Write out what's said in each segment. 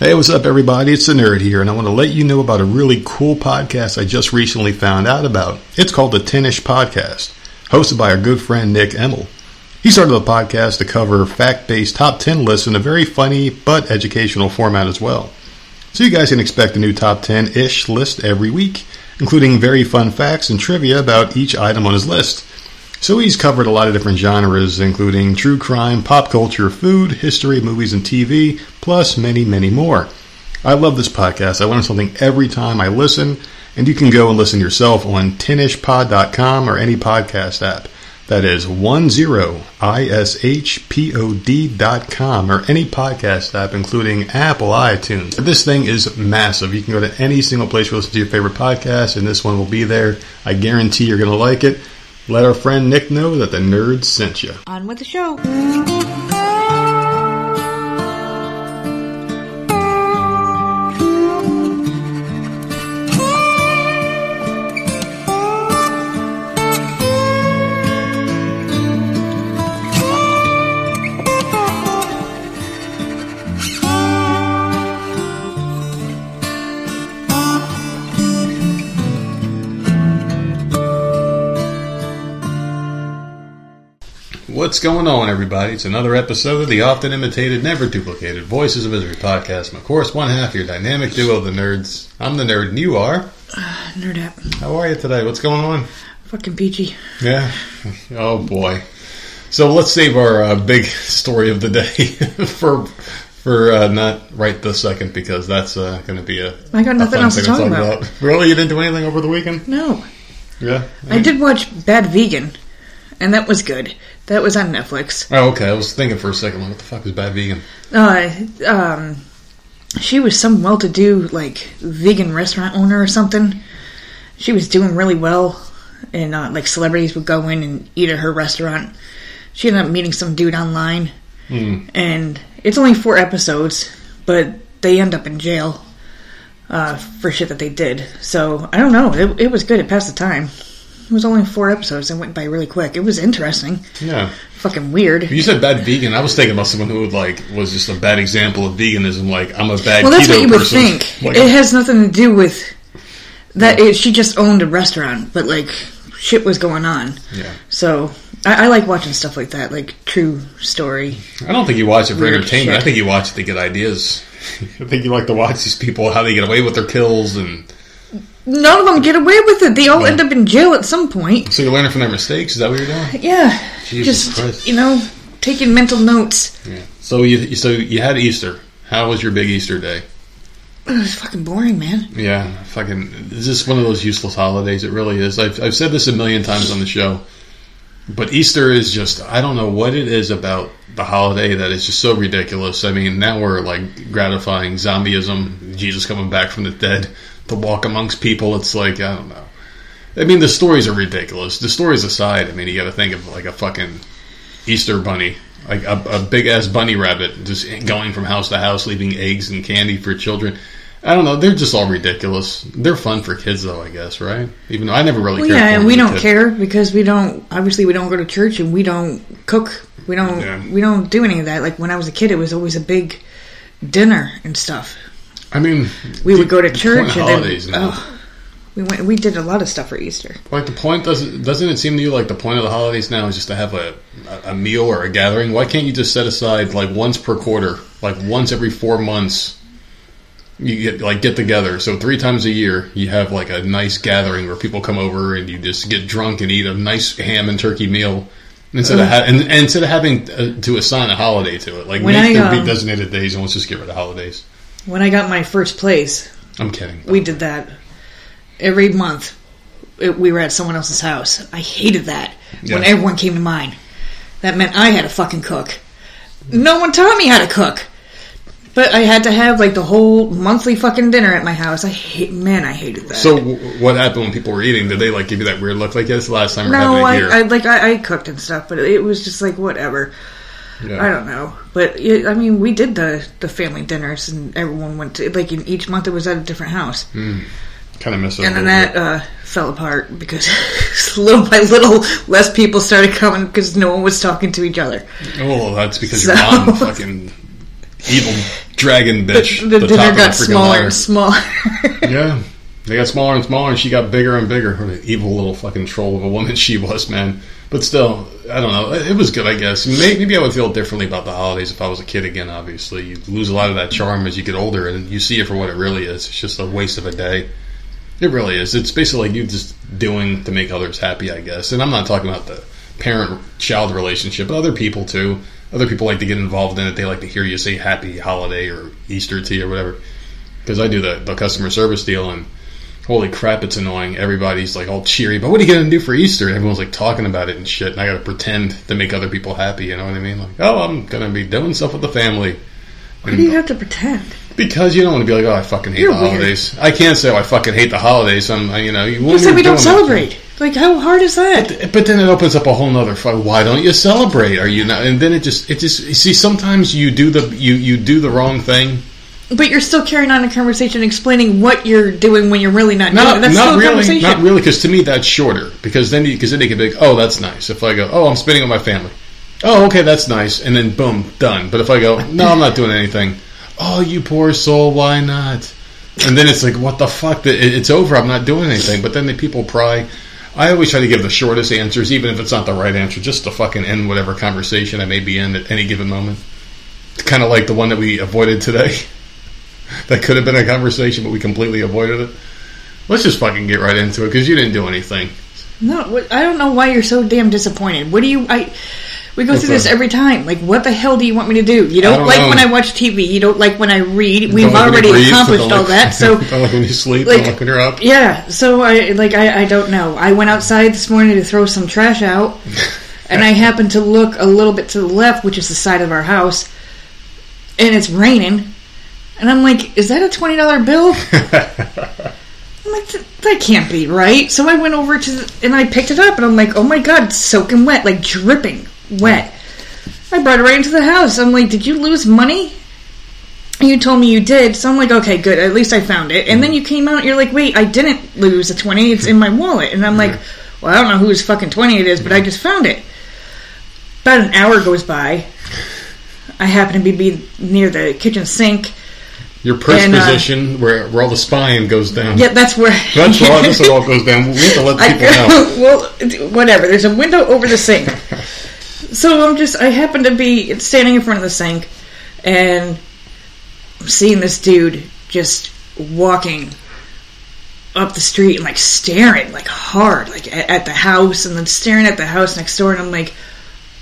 Hey, what's up, everybody? It's the Nerd here, and I want to let you know about a really cool podcast I just recently found out about. It's called the Tinish Podcast, hosted by our good friend Nick Emmel. He started the podcast to cover fact based top 10 lists in a very funny but educational format as well. So you guys can expect a new top 10 ish list every week, including very fun facts and trivia about each item on his list. So he's covered a lot of different genres, including true crime, pop culture, food, history, movies, and TV, plus many, many more. I love this podcast. I learn something every time I listen, and you can go and listen yourself on tinishpod.com or any podcast app. That is 10ishpod.com or any podcast app, including Apple, iTunes. This thing is massive. You can go to any single place you listen to your favorite podcast, and this one will be there. I guarantee you're going to like it. Let our friend Nick know that the nerds sent you. On with the show. What's going on, everybody? It's another episode of the often imitated, never duplicated Voices of Misery podcast. And of course, one half of your dynamic duo, the nerds. I'm the nerd, and you are. Nerd app. How are you today? What's going on? Fucking peachy. Yeah. Oh boy. So let's save our uh, big story of the day for for uh, not right this second because that's uh, going to be a. I got nothing else to talk about. Really, you didn't do anything over the weekend? No. Yeah. I did watch Bad Vegan, and that was good. That was on Netflix. Oh, okay. I was thinking for a second, like, what the fuck is bad vegan? Uh, um, she was some well-to-do like vegan restaurant owner or something. She was doing really well, and uh, like celebrities would go in and eat at her restaurant. She ended up meeting some dude online, Hmm. and it's only four episodes, but they end up in jail uh, for shit that they did. So I don't know. It, it was good. It passed the time. It was only four episodes and went by really quick. It was interesting. Yeah. Fucking weird. You said bad vegan. I was thinking about someone who would like was just a bad example of veganism. Like I'm a bad Well, that's what you would think. Like, it has nothing to do with that. It, she just owned a restaurant, but like shit was going on. yeah. So I, I like watching stuff like that, like true story. I don't think you watch it for entertainment. shit. I think you watch it to get ideas. I think you like to watch these people how they get away with their kills, and None of them get away with it. They all end up in jail at some point. so you're learning from their mistakes. Is that what you're doing? Yeah, Jesus just Christ. you know, taking mental notes. Yeah. So you so you had Easter. How was your big Easter day? It was fucking boring, man. Yeah, fucking. It's just one of those useless holidays. It really is. I've I've said this a million times on the show, but Easter is just I don't know what it is about the holiday that is just so ridiculous. I mean, now we're like gratifying zombieism, Jesus coming back from the dead, to walk amongst people. It's like I don't know. I mean, the stories are ridiculous. The stories aside, I mean, you got to think of like a fucking Easter bunny, like a, a big ass bunny rabbit, just going from house to house, leaving eggs and candy for children. I don't know. They're just all ridiculous. They're fun for kids, though. I guess, right? Even though I never really. Well, cared yeah, and we don't kid. care because we don't. Obviously, we don't go to church and we don't cook. We don't. Yeah. We don't do any of that. Like when I was a kid, it was always a big dinner and stuff. I mean, We would go to church and holidays then. now. Oh, we went. We did a lot of stuff for Easter. Like the point doesn't doesn't it seem to you like the point of the holidays now is just to have a a meal or a gathering? Why can't you just set aside like once per quarter, like once every four months? You get like get together. So three times a year, you have like a nice gathering where people come over and you just get drunk and eat a nice ham and turkey meal. Instead of ha- and, and instead of having to assign a holiday to it, like When make I, there be um, designated days and let's just get rid of holidays. When I got my first place, I'm kidding. we did that every month. It, we were at someone else's house. I hated that when everyone came to mine. That meant I had to fucking cook. No one taught me how to cook. But I had to have like the whole monthly fucking dinner at my house. I hate, man, I hated that. So w- what happened when people were eating? Did they like give you that weird look? Like, this last time we're no, I. I like I, I cooked and stuff, but it was just like whatever. Yeah. I don't know, but it, I mean, we did the the family dinners, and everyone went to like in each month it was at a different house, kind of miss it. and then that uh, fell apart because little by little less people started coming because no one was talking to each other. Oh, that's because So- your mom fucking evil dragon bitch. the, the dinner top of got smaller ladder. and smaller. Yeah. They got smaller and smaller, and she got bigger and bigger. What an evil little fucking troll of a woman she was, man. But still, I don't know. It was good, I guess. Maybe I would feel differently about the holidays if I was a kid again, obviously. You lose a lot of that charm as you get older, and you see it for what it really is. It's just a waste of a day. It really is. It's basically like you just doing to make others happy, I guess. And I'm not talking about the parent child relationship, but other people too. Other people like to get involved in it. They like to hear you say happy holiday or Easter tea or whatever. Because I do the, the customer service deal, and holy crap, it's annoying. Everybody's like all cheery, but what are you going to do for Easter? And everyone's like talking about it and shit, and I got to pretend to make other people happy. You know what I mean? Like, oh, I'm going to be doing stuff with the family. Why do you have to pretend? Because you don't want to be like, oh, I fucking hate You're the weird. holidays. I can't say, oh, I fucking hate the holidays. I'm, you know, you You said we don't celebrate. Like, how hard is that? But then it opens up a whole nother. Why don't you celebrate? Are you not? And then it just, it just. You see, sometimes you do the you you do the wrong thing. But you're still carrying on a conversation, explaining what you're doing when you're really not, doing it. Not, That's not still a really, conversation. not really, because to me that's shorter. Because then, because then they can be like, oh, that's nice. If I go, oh, I'm spending with my family. Oh, okay, that's nice. And then boom, done. But if I go, no, I'm not doing anything. Oh, you poor soul, why not? And then it's like, what the fuck? It's over. I'm not doing anything. But then the people pry. I always try to give the shortest answers, even if it's not the right answer, just to fucking end whatever conversation I may be in at any given moment. It's Kind of like the one that we avoided today. that could have been a conversation, but we completely avoided it. Let's just fucking get right into it because you didn't do anything. No, I don't know why you're so damn disappointed. What do you? I we go What's through this that? every time. Like, what the hell do you want me to do? You don't, don't like know. when I watch TV. You don't like when I read. We've like already breathe, accomplished all like- that. So don't like when you sleep, like- don't like when you're up. yeah. So I like I, I don't know. I went outside this morning to throw some trash out, and I happened to look a little bit to the left, which is the side of our house, and it's raining. And I'm like, is that a twenty dollar bill? I'm like, that can't be right. So I went over to the, and I picked it up, and I'm like, oh my god, it's soaking wet, like dripping wet. I brought it right into the house. I'm like, did you lose money? You told me you did, so I'm like, okay, good. At least I found it. And then mm-hmm. you came out, and you're like, wait, I didn't lose a twenty. It's in my wallet. And I'm like, well, I don't know whose fucking twenty it is, but I just found it. About an hour goes by. I happen to be near the kitchen sink. Your purse And, uh, position, where where all the spine goes down. Yeah, that's where. That's why this all goes down. We have to let I, people know. well, whatever. There's a window over the sink. so I'm just, I happen to be standing in front of the sink and I'm seeing this dude just walking up the street and like staring like hard, like at, at the house and then staring at the house next door. And I'm like,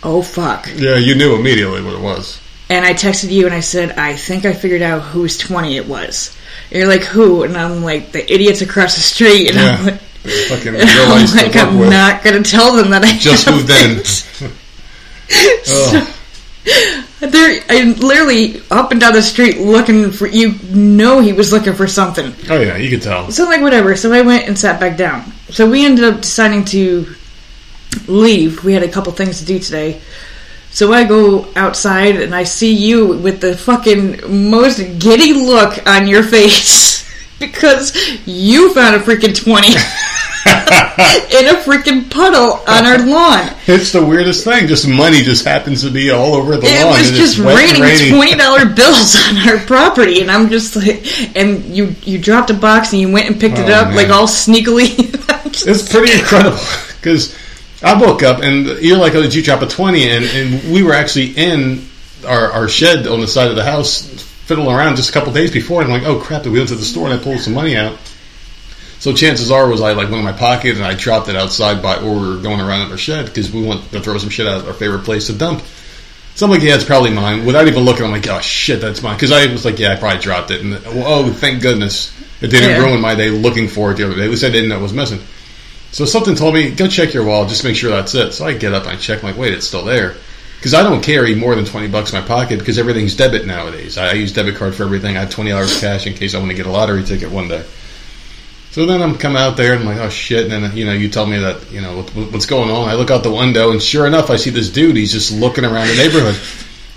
oh fuck. Yeah, you knew immediately what it was. And I texted you and I said, I think I figured out whose 20 it was. And you're like, who? And I'm like, the idiots across the street. And I'm Yeah. like, Fucking I'm like, I'm with. not going to tell them that I Just moved in. Oh. They're I'm literally up and down the street looking for you. Know he was looking for something. Oh yeah, you could tell. So like, whatever. So I went and sat back down. So we ended up deciding to leave. We had a couple things to do today. So I go outside and I see you with the fucking most giddy look on your face because you found a freaking 20 in a freaking puddle on our lawn. It's the weirdest thing. Just money just happens to be all over the It lawn. was and just it's raining twenty dollar bills on our property, and I'm just like, and you you dropped a box and you went and picked it Oh, up man. like all sneakily. It's pretty incredible because I woke up and you're like, "Oh, did you drop a 20? And and we were actually in our, our shed on the side of the house fiddling around just a couple days before. And I'm like, "Oh crap!" That we went to the store and I pulled some money out. So chances are was I like went in my pocket and I dropped it outside by or going around in our shed because we want to throw some shit out of our favorite place to dump. So I'm like, yeah, it's probably mine. Without even looking, I'm like, oh shit, that's mine. Because I was like, yeah, I probably dropped it. And oh, thank goodness it didn't Yeah. ruin my day looking for it the other day. At least I didn't know it was missing. So something told me, go check your wallet, just make sure that's it. So I get up and I check, I'm like, wait, it's still there. Because I don't carry more than 20 bucks in my pocket because everything's debit nowadays. I, I use debit card for everything. I have $20 cash in case I want to get a lottery ticket one day. So then I'm coming out there and I'm like, oh shit. And then, you know, you tell me that, you know, what, what's going on. I look out the window and sure enough, I see this dude. He's just looking around the neighborhood.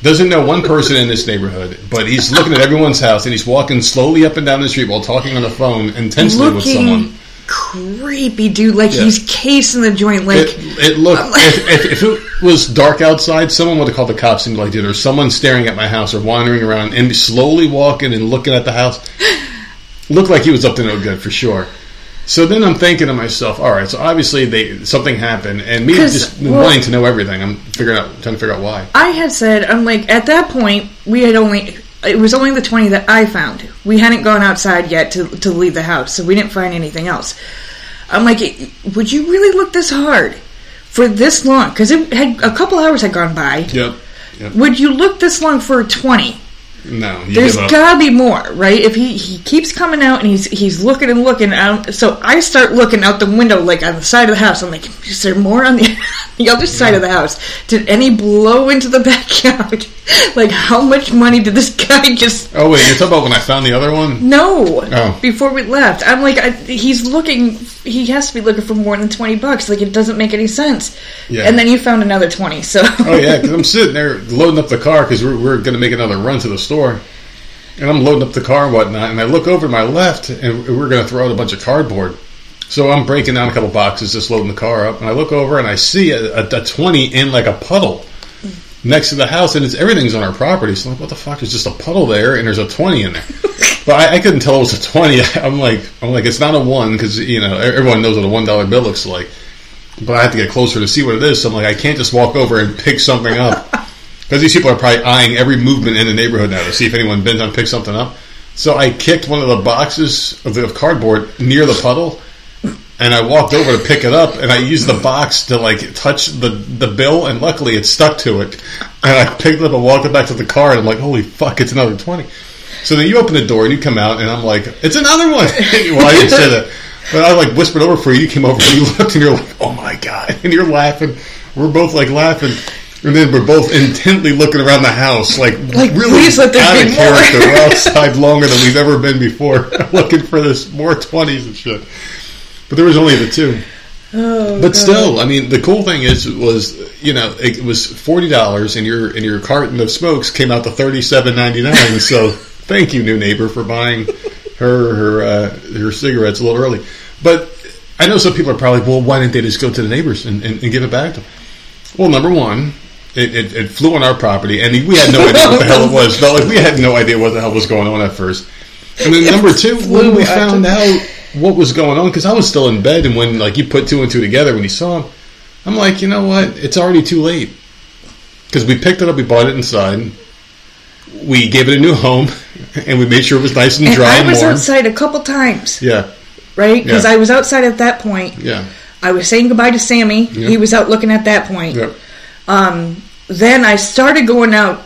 Doesn't know one person in this neighborhood, but he's looking at everyone's house and he's walking slowly up and down the street while talking on the phone intensely with someone. Creepy, dude. Like Yeah. he's casing the joint. Like it, it looked if, if, if, it, was dark outside, someone would have called the cops and be like, dude, there's someone staring at my house or wandering around and slowly walking and looking at the house. Looked like he was up to no good for sure. So then I'm thinking to myself, all right, so obviously they something happened, and me just well- wanting to know everything. I'm figuring out, trying to figure out why. I had said, I'm like, at that point, we had only, it was only the 20 that I found. We hadn't gone outside yet to, to leave the house, so we didn't find anything else. I'm like, would you really look this hard for this long? Because it had, a couple hours had gone by. Yep. Yep. Would you look this long for a 20? No, you There's gotta be more, right? If he, he keeps coming out and he's he's looking and looking, out, so I start looking out the window, like on the side of the house. I'm like, is there more on the the other side of the house? Did any blow into the backyard? like, how much money did this guy just? oh wait, you're talking about when I found the other one? No. Oh. Before we left, I'm like, I, he's looking. He has to be looking for more than twenty bucks. Like, it doesn't make any sense. Yeah. And then you found another twenty. So. Oh yeah, because I'm sitting there loading up the car because we're, we're going to make another run to the store, and I'm loading up the car and whatnot. And I look over to my left, and we're going to throw out a bunch of cardboard. So I'm breaking down a couple boxes, just loading the car up, and I look over and I see a, a, a twenty in like a puddle next to the house, and it's everything's on our property. So I'm like, what the fuck? There's just a puddle there, and there's a twenty in there. but I, I couldn't tell it was a twenty. I'm like, I'm like, it's not a one because you know everyone knows what a one dollar bill looks like. But I have to get closer to see what it is. So I'm like, I can't just walk over and pick something up because these people are probably eyeing every movement in the neighborhood now to see if anyone bends on picks something up. So I kicked one of the boxes of the of cardboard near the puddle, and I walked over to pick it up, and I used the box to like touch the the bill, and luckily it stuck to it. And I picked it up and walked it back to the car, and I'm like, holy fuck, it's another twenty. So then you open the door and you come out, and I'm like, it's another one. well, I didn't say that. But I like whispered over for you. You came over and you looked and you're like, "Oh my god!" And you're laughing. We're both like laughing, and then we're both intently looking around the house, like, Like, really please let there out be of more. character. We're outside longer than we've ever been before, looking for this more twenties and shit. But there was only the two. Oh, But God. still, I mean, the cool thing is was you know it was forty dollars, and your and your carton of smokes came out to thirty seven ninety nine. so thank you, new neighbor, for buying her her uh, her cigarettes a little early. But I know some people are probably well, why didn't they just go to the neighbors and, and, and give it back to them? Well, number one. It, it, it flew on our property, and we had no idea what the hell it was. Like we had no idea what the hell was going on at first. And then number two, when we found out what was going on, because I was still in bed, and when like you put two and two together when you saw him, I'm like, you know what? It's already too late. Because we picked it up, we bought it inside, we gave it a new home, and we made sure it was nice and And dry I and was warm. outside a couple times, Yeah, right? Because Yeah. I was outside at that point. yeah, I was saying goodbye to Sammy. Yeah. He was out looking at that point. yeah. Um, then I started going out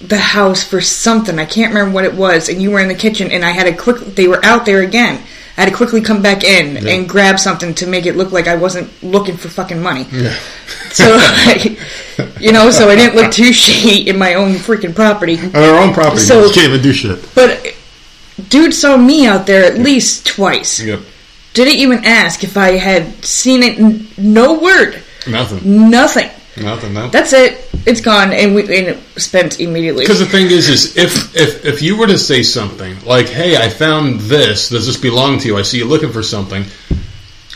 the house for something. I can't remember what it was. And you were in the kitchen, and I had to quick. They were out there again. I had to quickly come back in Yeah. and grab something to make it look like I wasn't looking for fucking money. yeah. So, I, you know, so I didn't look too shady in my own freaking property. On our own property, So- you can't even do shit. But dude saw me out there at least twice. Yep, Didn't even ask if I had seen it. No word. nothing, Nothing. Nothing. No. That's it. It's gone, and we and it spent immediately. Because the thing is, is if, if if you were to say something like, "Hey, I found this. Does this belong to you? I see you looking for something,"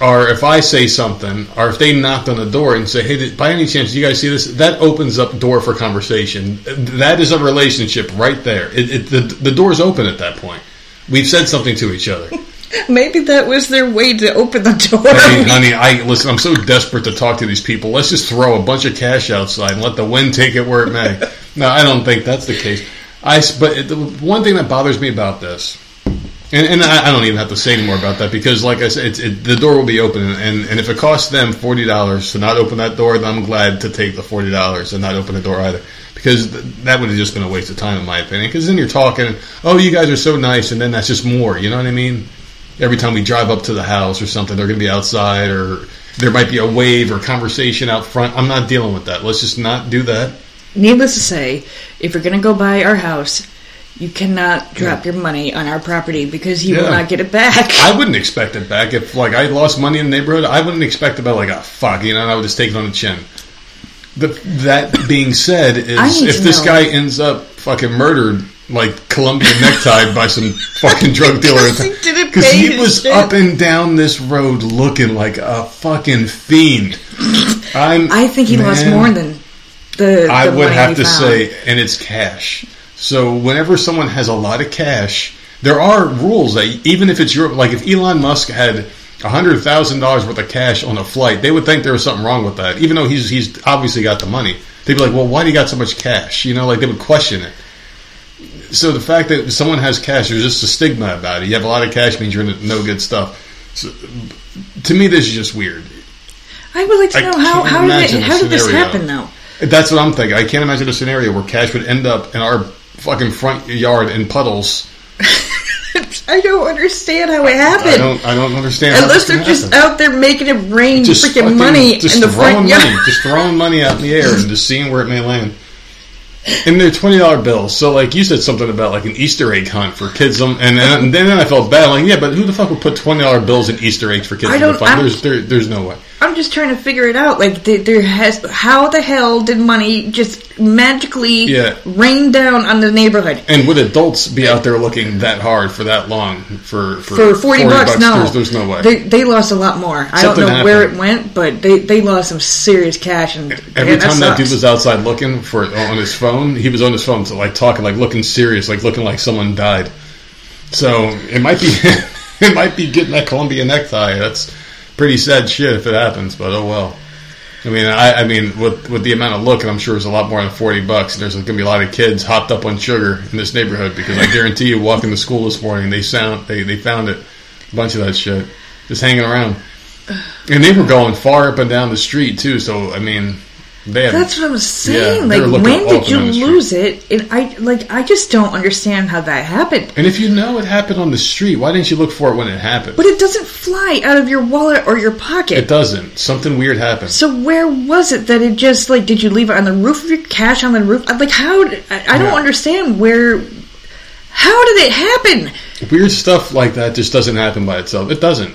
or if I say something, or if they knocked on the door and say, "Hey, did, by any chance, do you guys see this?" That opens up door for conversation. That is a relationship right there. It, it, the the door's open at that point. We've said something to each other. Maybe that was their way to open the door. I mean, honey, I listen. I'm so desperate to talk to these people. Let's just throw a bunch of cash outside and let the wind take it where it may. no, I don't think that's the case. I but the one thing that bothers me about this, and, and I, I don't even have to say anymore about that because, like I said, it's, it, the door will be open, and, and if it costs them forty dollars to not open that door, then I'm glad to take the forty dollars and not open the door either. Because that would have just been a waste of time, in my opinion. Because then you're talking, oh, you guys are so nice, and then that's just more. You know what I mean? Every time we drive up to the house or something, they're going to be outside or there might be a wave or conversation out front. I'm not dealing with that. Let's just not do that. Needless to say, if you're going to go buy our house, you cannot drop your money on our property because you will not get it back. I wouldn't expect it back. If like I lost money in the neighborhood, I wouldn't expect it back like, ah, fuck, you know, and I would just take it on the chin. The, that being said, is if this know. guy ends up fucking murdered, like Colombian necktie by some fucking drug dealer, Because he didn't because pay he his was shit. up and down this road looking like a fucking fiend. I'm, I think he lost more than the, I the would money have they to found. say, and it's cash. So whenever someone has a lot of cash, there are rules that even if it's your like if Elon Musk had hundred thousand dollars worth of cash on a flight, they would think there was something wrong with that. Even though he's he's obviously got the money, they'd be like, "Well, why do you got so much cash?" You know, like they would question it. So the fact that someone has cash, there's just a stigma about it. You have a lot of cash means you're into no good stuff. So, to me, this is just weird. I would like to I know how how did it, how did this happen though? That's what I'm thinking. I can't imagine a scenario where cash would end up in our fucking front yard in puddles. I don't understand how it I happened. don't. I don't understand. Unless they're just happen. out there making it rain Just freaking fucking- money in the front yard. money, just throwing money out in the air and just seeing where it may land. And they're twenty dollar bills. So, like you said, something about like an Easter egg hunt for kids. Um, and, and then I felt bad. Like, yeah, but who the fuck would put twenty dollar bills in Easter eggs for kids? I to don't- find? I'm- There's there, there's no way. I'm just trying to figure it out. Like there, there has how the hell did money just magically Yeah. rain down on the neighborhood? And would adults be out there looking that hard for that long for for, For forty, bucks, no, There's, there's no way. They, they lost a lot more. I don't know where it went, but they, they lost some serious cash. And Every yeah, time that dude was outside looking for on his phone, he was on his phone, so like talking, like looking serious, like looking like someone died. So it might be, it might be getting that Colombia necktie. That's pretty sad shit if it happens, but oh well. I mean, I, I mean, with with the amount of looking, I'm sure it's a lot more than forty bucks. And There's going to be a lot of kids hopped up on sugar in this neighborhood because I guarantee you, walking to school this morning, they sound they they found it, a bunch of that shit, just hanging around, and they were going far up and down the street too. So I mean, That's what I was Yeah, saying. were like, when did you and down the street. lose it? And I like, I just don't understand how that happened. And if you know it happened on the street, why didn't you look for it when it happened? But it doesn't fly out of your wallet or your pocket. it doesn't. Something weird happened. So where was it that it just like? Did you leave it on the roof of your cash on the roof? Like how? I, I don't Yeah. understand where. How did it happen? Weird stuff like that just doesn't happen by itself. It doesn't.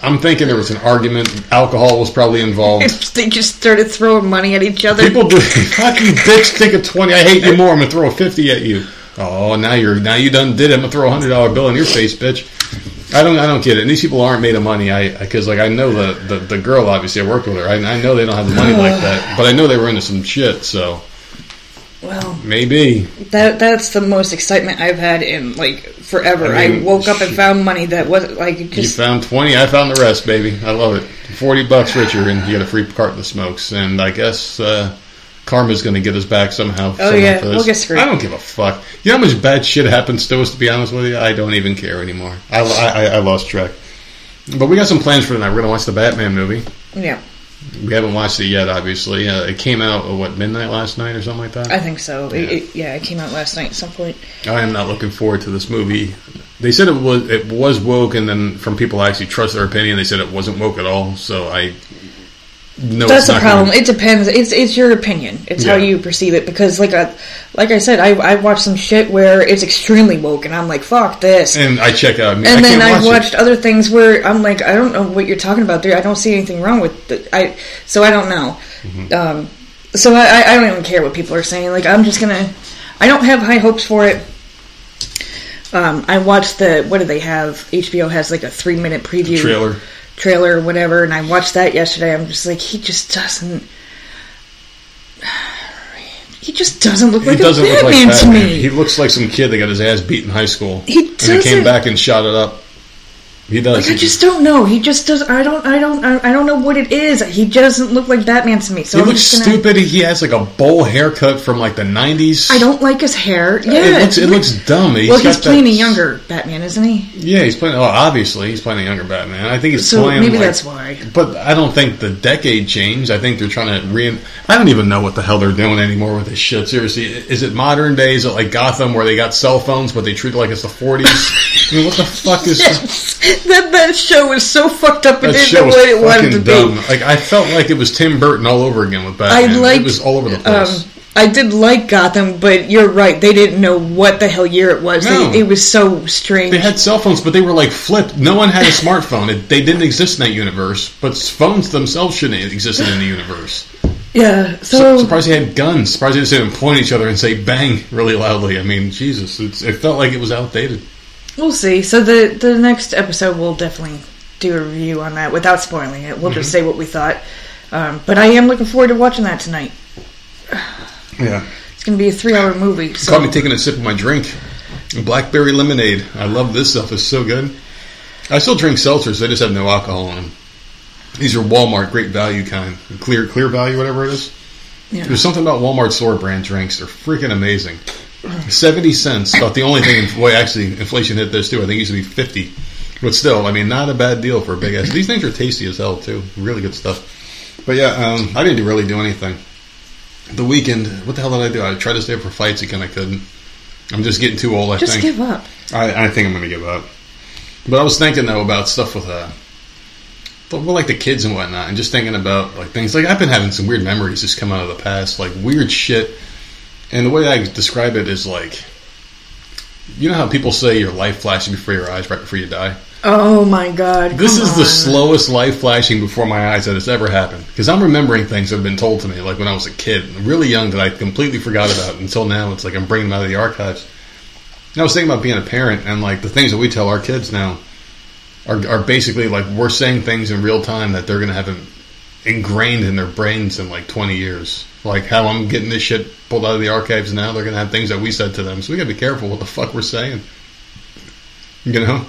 I'm thinking there was an argument. Alcohol was probably involved. they just started throwing money at each other. People do. Fuck you, bitch. Take a twenty. I hate you more. I'm gonna throw a fifty at you. Oh, now you're now you done did. it. I'm gonna throw a hundred dollar bill in your face, bitch. I don't. I don't get it. And these people aren't made of money. I because like I know the, the the girl. Obviously, I worked with her. I, I know they don't have the money like that. But I know they were into some shit. So well, maybe that that's the most excitement I've had in like forever. I I, woke up and found money that wasn't like it You found 20, I found the rest, baby. I love it. 40 bucks richer, and you get a free carton of smokes. And I guess uh, Karma's going to get us back somehow. somehow Oh, yeah, we'll get screwed. I don't give a fuck. You know how much bad shit happens to us, to be honest with you? I don't even care anymore. I, I, I lost track. But we got some plans for tonight. We're going to watch the Batman movie. Yeah, We haven't watched it yet, obviously. Uh, it came out, uh, what, midnight last night or something like that? I think so. It, it, yeah, it came out last night at some point. I am not looking forward to this movie. They said it was it was woke, and then from people I actually trust their opinion, they said it wasn't woke at all. So I know That's the problem. Gonna, it depends. It's it's your opinion. It's how you perceive it. Because like I like I said, I I watched some shit where it's extremely woke, and I'm like, fuck this. and I check out. I mean, and I then I've watch watched other things where I'm like, I don't know what you're talking about there. I don't see anything wrong with the, I. So I don't know. Mm-hmm. Um, so I, I I don't even care what people are saying. Like I'm just gonna. I don't have high hopes for it. Um, I watched the what do they have? HBO has like a three minute it. preview trailer. Trailer or whatever, and I watched that yesterday. I'm just like, he just doesn't. He just doesn't look He like a doesn't look like to me. He looks like some kid that got his ass beat in high school. He and he came back and shot it up. He does. Like I just don't know. He just does. I don't. I don't. I don't know what it is. He doesn't look like Batman to me. So he I'm looks gonna, stupid. He has like a bowl haircut from like the nineties. I don't like his hair. Yeah, It looks. It looks dumb. He's well, he's got that- playing a younger Batman, isn't he? Yeah, he's playing. Oh, obviously, he's playing a younger Batman. I think he's So playing. maybe like- that's why. But I don't think the decade changed. I think they're trying to re. I don't even know what the hell they're doing anymore with this shit. Seriously, is it modern day? Is it like Gotham where they got cell phones but they treat it like it's the forties? I mean, what the fuck is Yes, that that show was so fucked up. It didn't know what it wanted to dumb. be. Like I felt like it was Tim Burton all over again with I Batman. liked. it was all over the place. Um, I did like Gotham, but you're right. They didn't know what the hell year it was. No. They, it was so strange. they had cell phones, but they were like flipped. No one had a smartphone. It, they didn't exist in that universe. But phones themselves shouldn't have existed in the universe. yeah. So, So, surprised they had guns. Surprised they just didn't point at each other and say "bang" really loudly. I mean, Jesus, it's, it felt like it was outdated. We'll see. So the the next episode we'll definitely do a review on that without spoiling it. We'll Mm-hmm. just say what we thought. Um, but I am looking forward to watching that tonight. Yeah. It's going to be a three-hour movie. So Caught me taking a sip of my drink. Blackberry lemonade. I love this stuff. It's so good. I still drink seltzers. They just have no alcohol in them. These are Walmart Great Value kind. Clear Clear Value, whatever it is. yeah. There's something about Walmart store brand drinks. They're freaking amazing. 70 cents. About the only thing, boy, actually, inflation hit this too. I think it used to be 50. But still, I mean, not a bad deal for a big ass. These things are tasty as hell too. Really good stuff. But yeah, um, I didn't really do anything. The weekend, what the hell did I do? I tried to stay up for fights again. I couldn't. I'm just getting too old, I Just think. give up. I, I think I'm going to give up. But I was thinking though about stuff with uh, well, like the kids and whatnot, and just thinking about like things like I've been having some weird memories just come out of the past, like weird shit. And the way I describe it is like, you know how people say your life flashes before your eyes right before you die. Oh my god. This is the slowest life flashing before my eyes that has ever happened. Because I'm remembering things that have been told to me, like when I was a kid, really young, that I completely forgot about until now. It's like I'm bringing them out of the archives. And I was thinking about being a parent, and like the things that we tell our kids now are, are basically like we're saying things in real time that they're going to have ingrained in their brains in like 20 years. Like how I'm getting this shit pulled out of the archives now, they're going to have things that we said to them. So we got to be careful what the fuck we're saying. You know?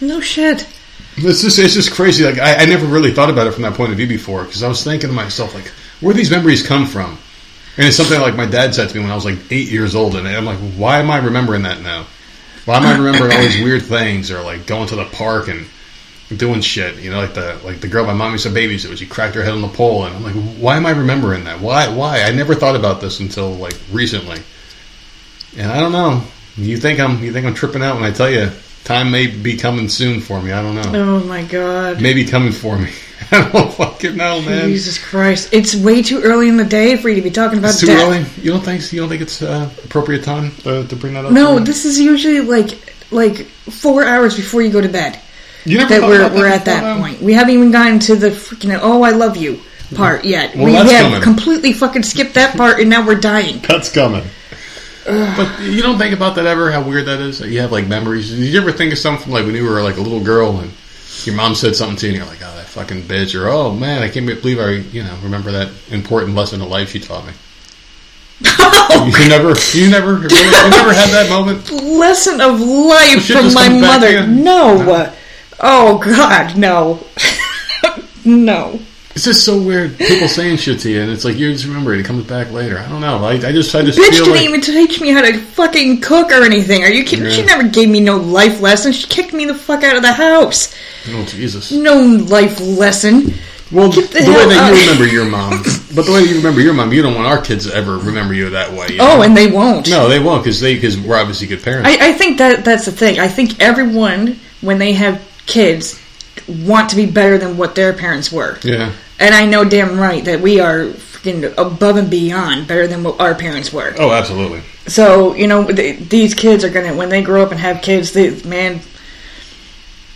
No shit. It's just it's just crazy. Like I, I never really thought about it from that point of view before because I was thinking to myself like, where these memories come from? And it's something like my dad said to me when I was like eight years old, and I'm like, why am I remembering that now? Why am I remembering all these weird things or like going to the park and doing shit? You know, like the like the girl my mom used to babysit, she cracked her head on the pole, and I'm like, why am I remembering that? Why why? I never thought about this until like recently, and I don't know. You think I'm you think I'm tripping out when I tell you time may be coming soon for me? I don't know Oh my god. maybe coming for me. I don't fucking know, man. Jesus Christ. It's way too early in the day for you to be talking about It's too death. early. You don't think? You don't think it's uh, appropriate time uh, to bring that up? No, this is usually like like four hours before you go to bed. You never That thought we're about we're at before that now? point. We haven't even gotten to the freaking "Oh, I love you" part mm-hmm. yet. Well, we that's have coming. completely fucking skipped that part, and now we're dying. That's coming. but you don't think about that ever? How weird that is. That you have like memories. Did you ever think of something like when you were like a little girl and your mom said something to you, and you're like, "Oh, that fucking bitch," or "Oh man, I can't believe I you know remember that important lesson of life she taught me." you never, you never, you never had that moment. Lesson of life Shit from just my comes back mother. to you? No. Oh God, no. no. It's just so weird. People saying shit to you, and it's like you just remember it. It comes back later. I don't know. I, I just, I just Bitch didn't like even teach me how to fucking cook or anything. Are you kidding? Yeah. She never gave me no life lesson. She kicked me the fuck out of the house. oh Jesus. No life lesson. Well, the, the way that out. you remember your mom, but the way you remember your mom, you don't want our kids to ever remember you that way. you Oh, know? and they won't. no, they won't because they because we're obviously good parents. I, I think that that's the thing. I think everyone, when they have kids, want to be better than what their parents were. yeah, And I know damn right that we are freaking above and beyond better than what our parents were. oh, absolutely. So you know th these kids are gonna when they grow up and have kids, they, man,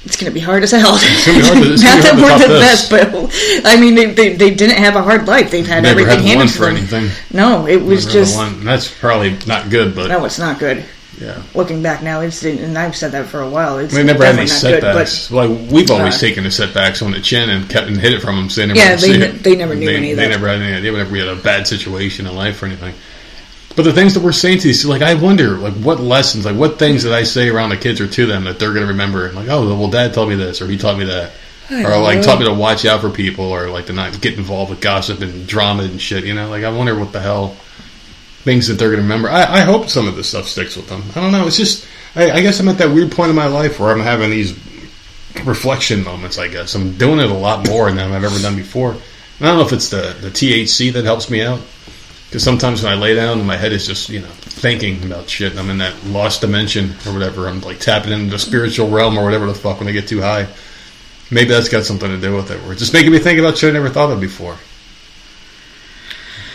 it's gonna be hard as hell. It's gonna be hard to- it's Not that to we're the top best, but I mean, they, they they didn't have a hard life. They've had Never everything had handed to for them. anything. No, it was Never just. That's probably not good, but no, it's not good. Yeah. Looking back now, it's and I've said that for a while. It's They never had any not good, setbacks. like we've always Uh, taken the setbacks on the chin and kept and hit it from them. So they never Yeah, they it. they never knew they, any of They that. never had any idea whenever we had a bad situation in life or anything. But the things that we're saying to these, like I wonder, like what lessons, like what things that I say around the kids or to them that they're going to remember. Like, oh, well, Dad told me this, or he taught me that, or like know. taught me to watch out for people, or like to not get involved with gossip and drama and shit. You know, like I wonder what the hell things that they're going to remember. I, I hope some of this stuff sticks with them. I don't know. It's just, I, I guess I'm at that weird point in my life where I'm having these reflection moments. I guess I'm doing it a lot more than I've ever done before. And I don't know if it's the the THC that helps me out. Because sometimes when I lay down, my head is just you know thinking about shit. I'm in that lost dimension or whatever. I'm like tapping into the spiritual realm or whatever the fuck when I get too high. Maybe that's got something to do with it. It's just making me think about shit I never thought of before.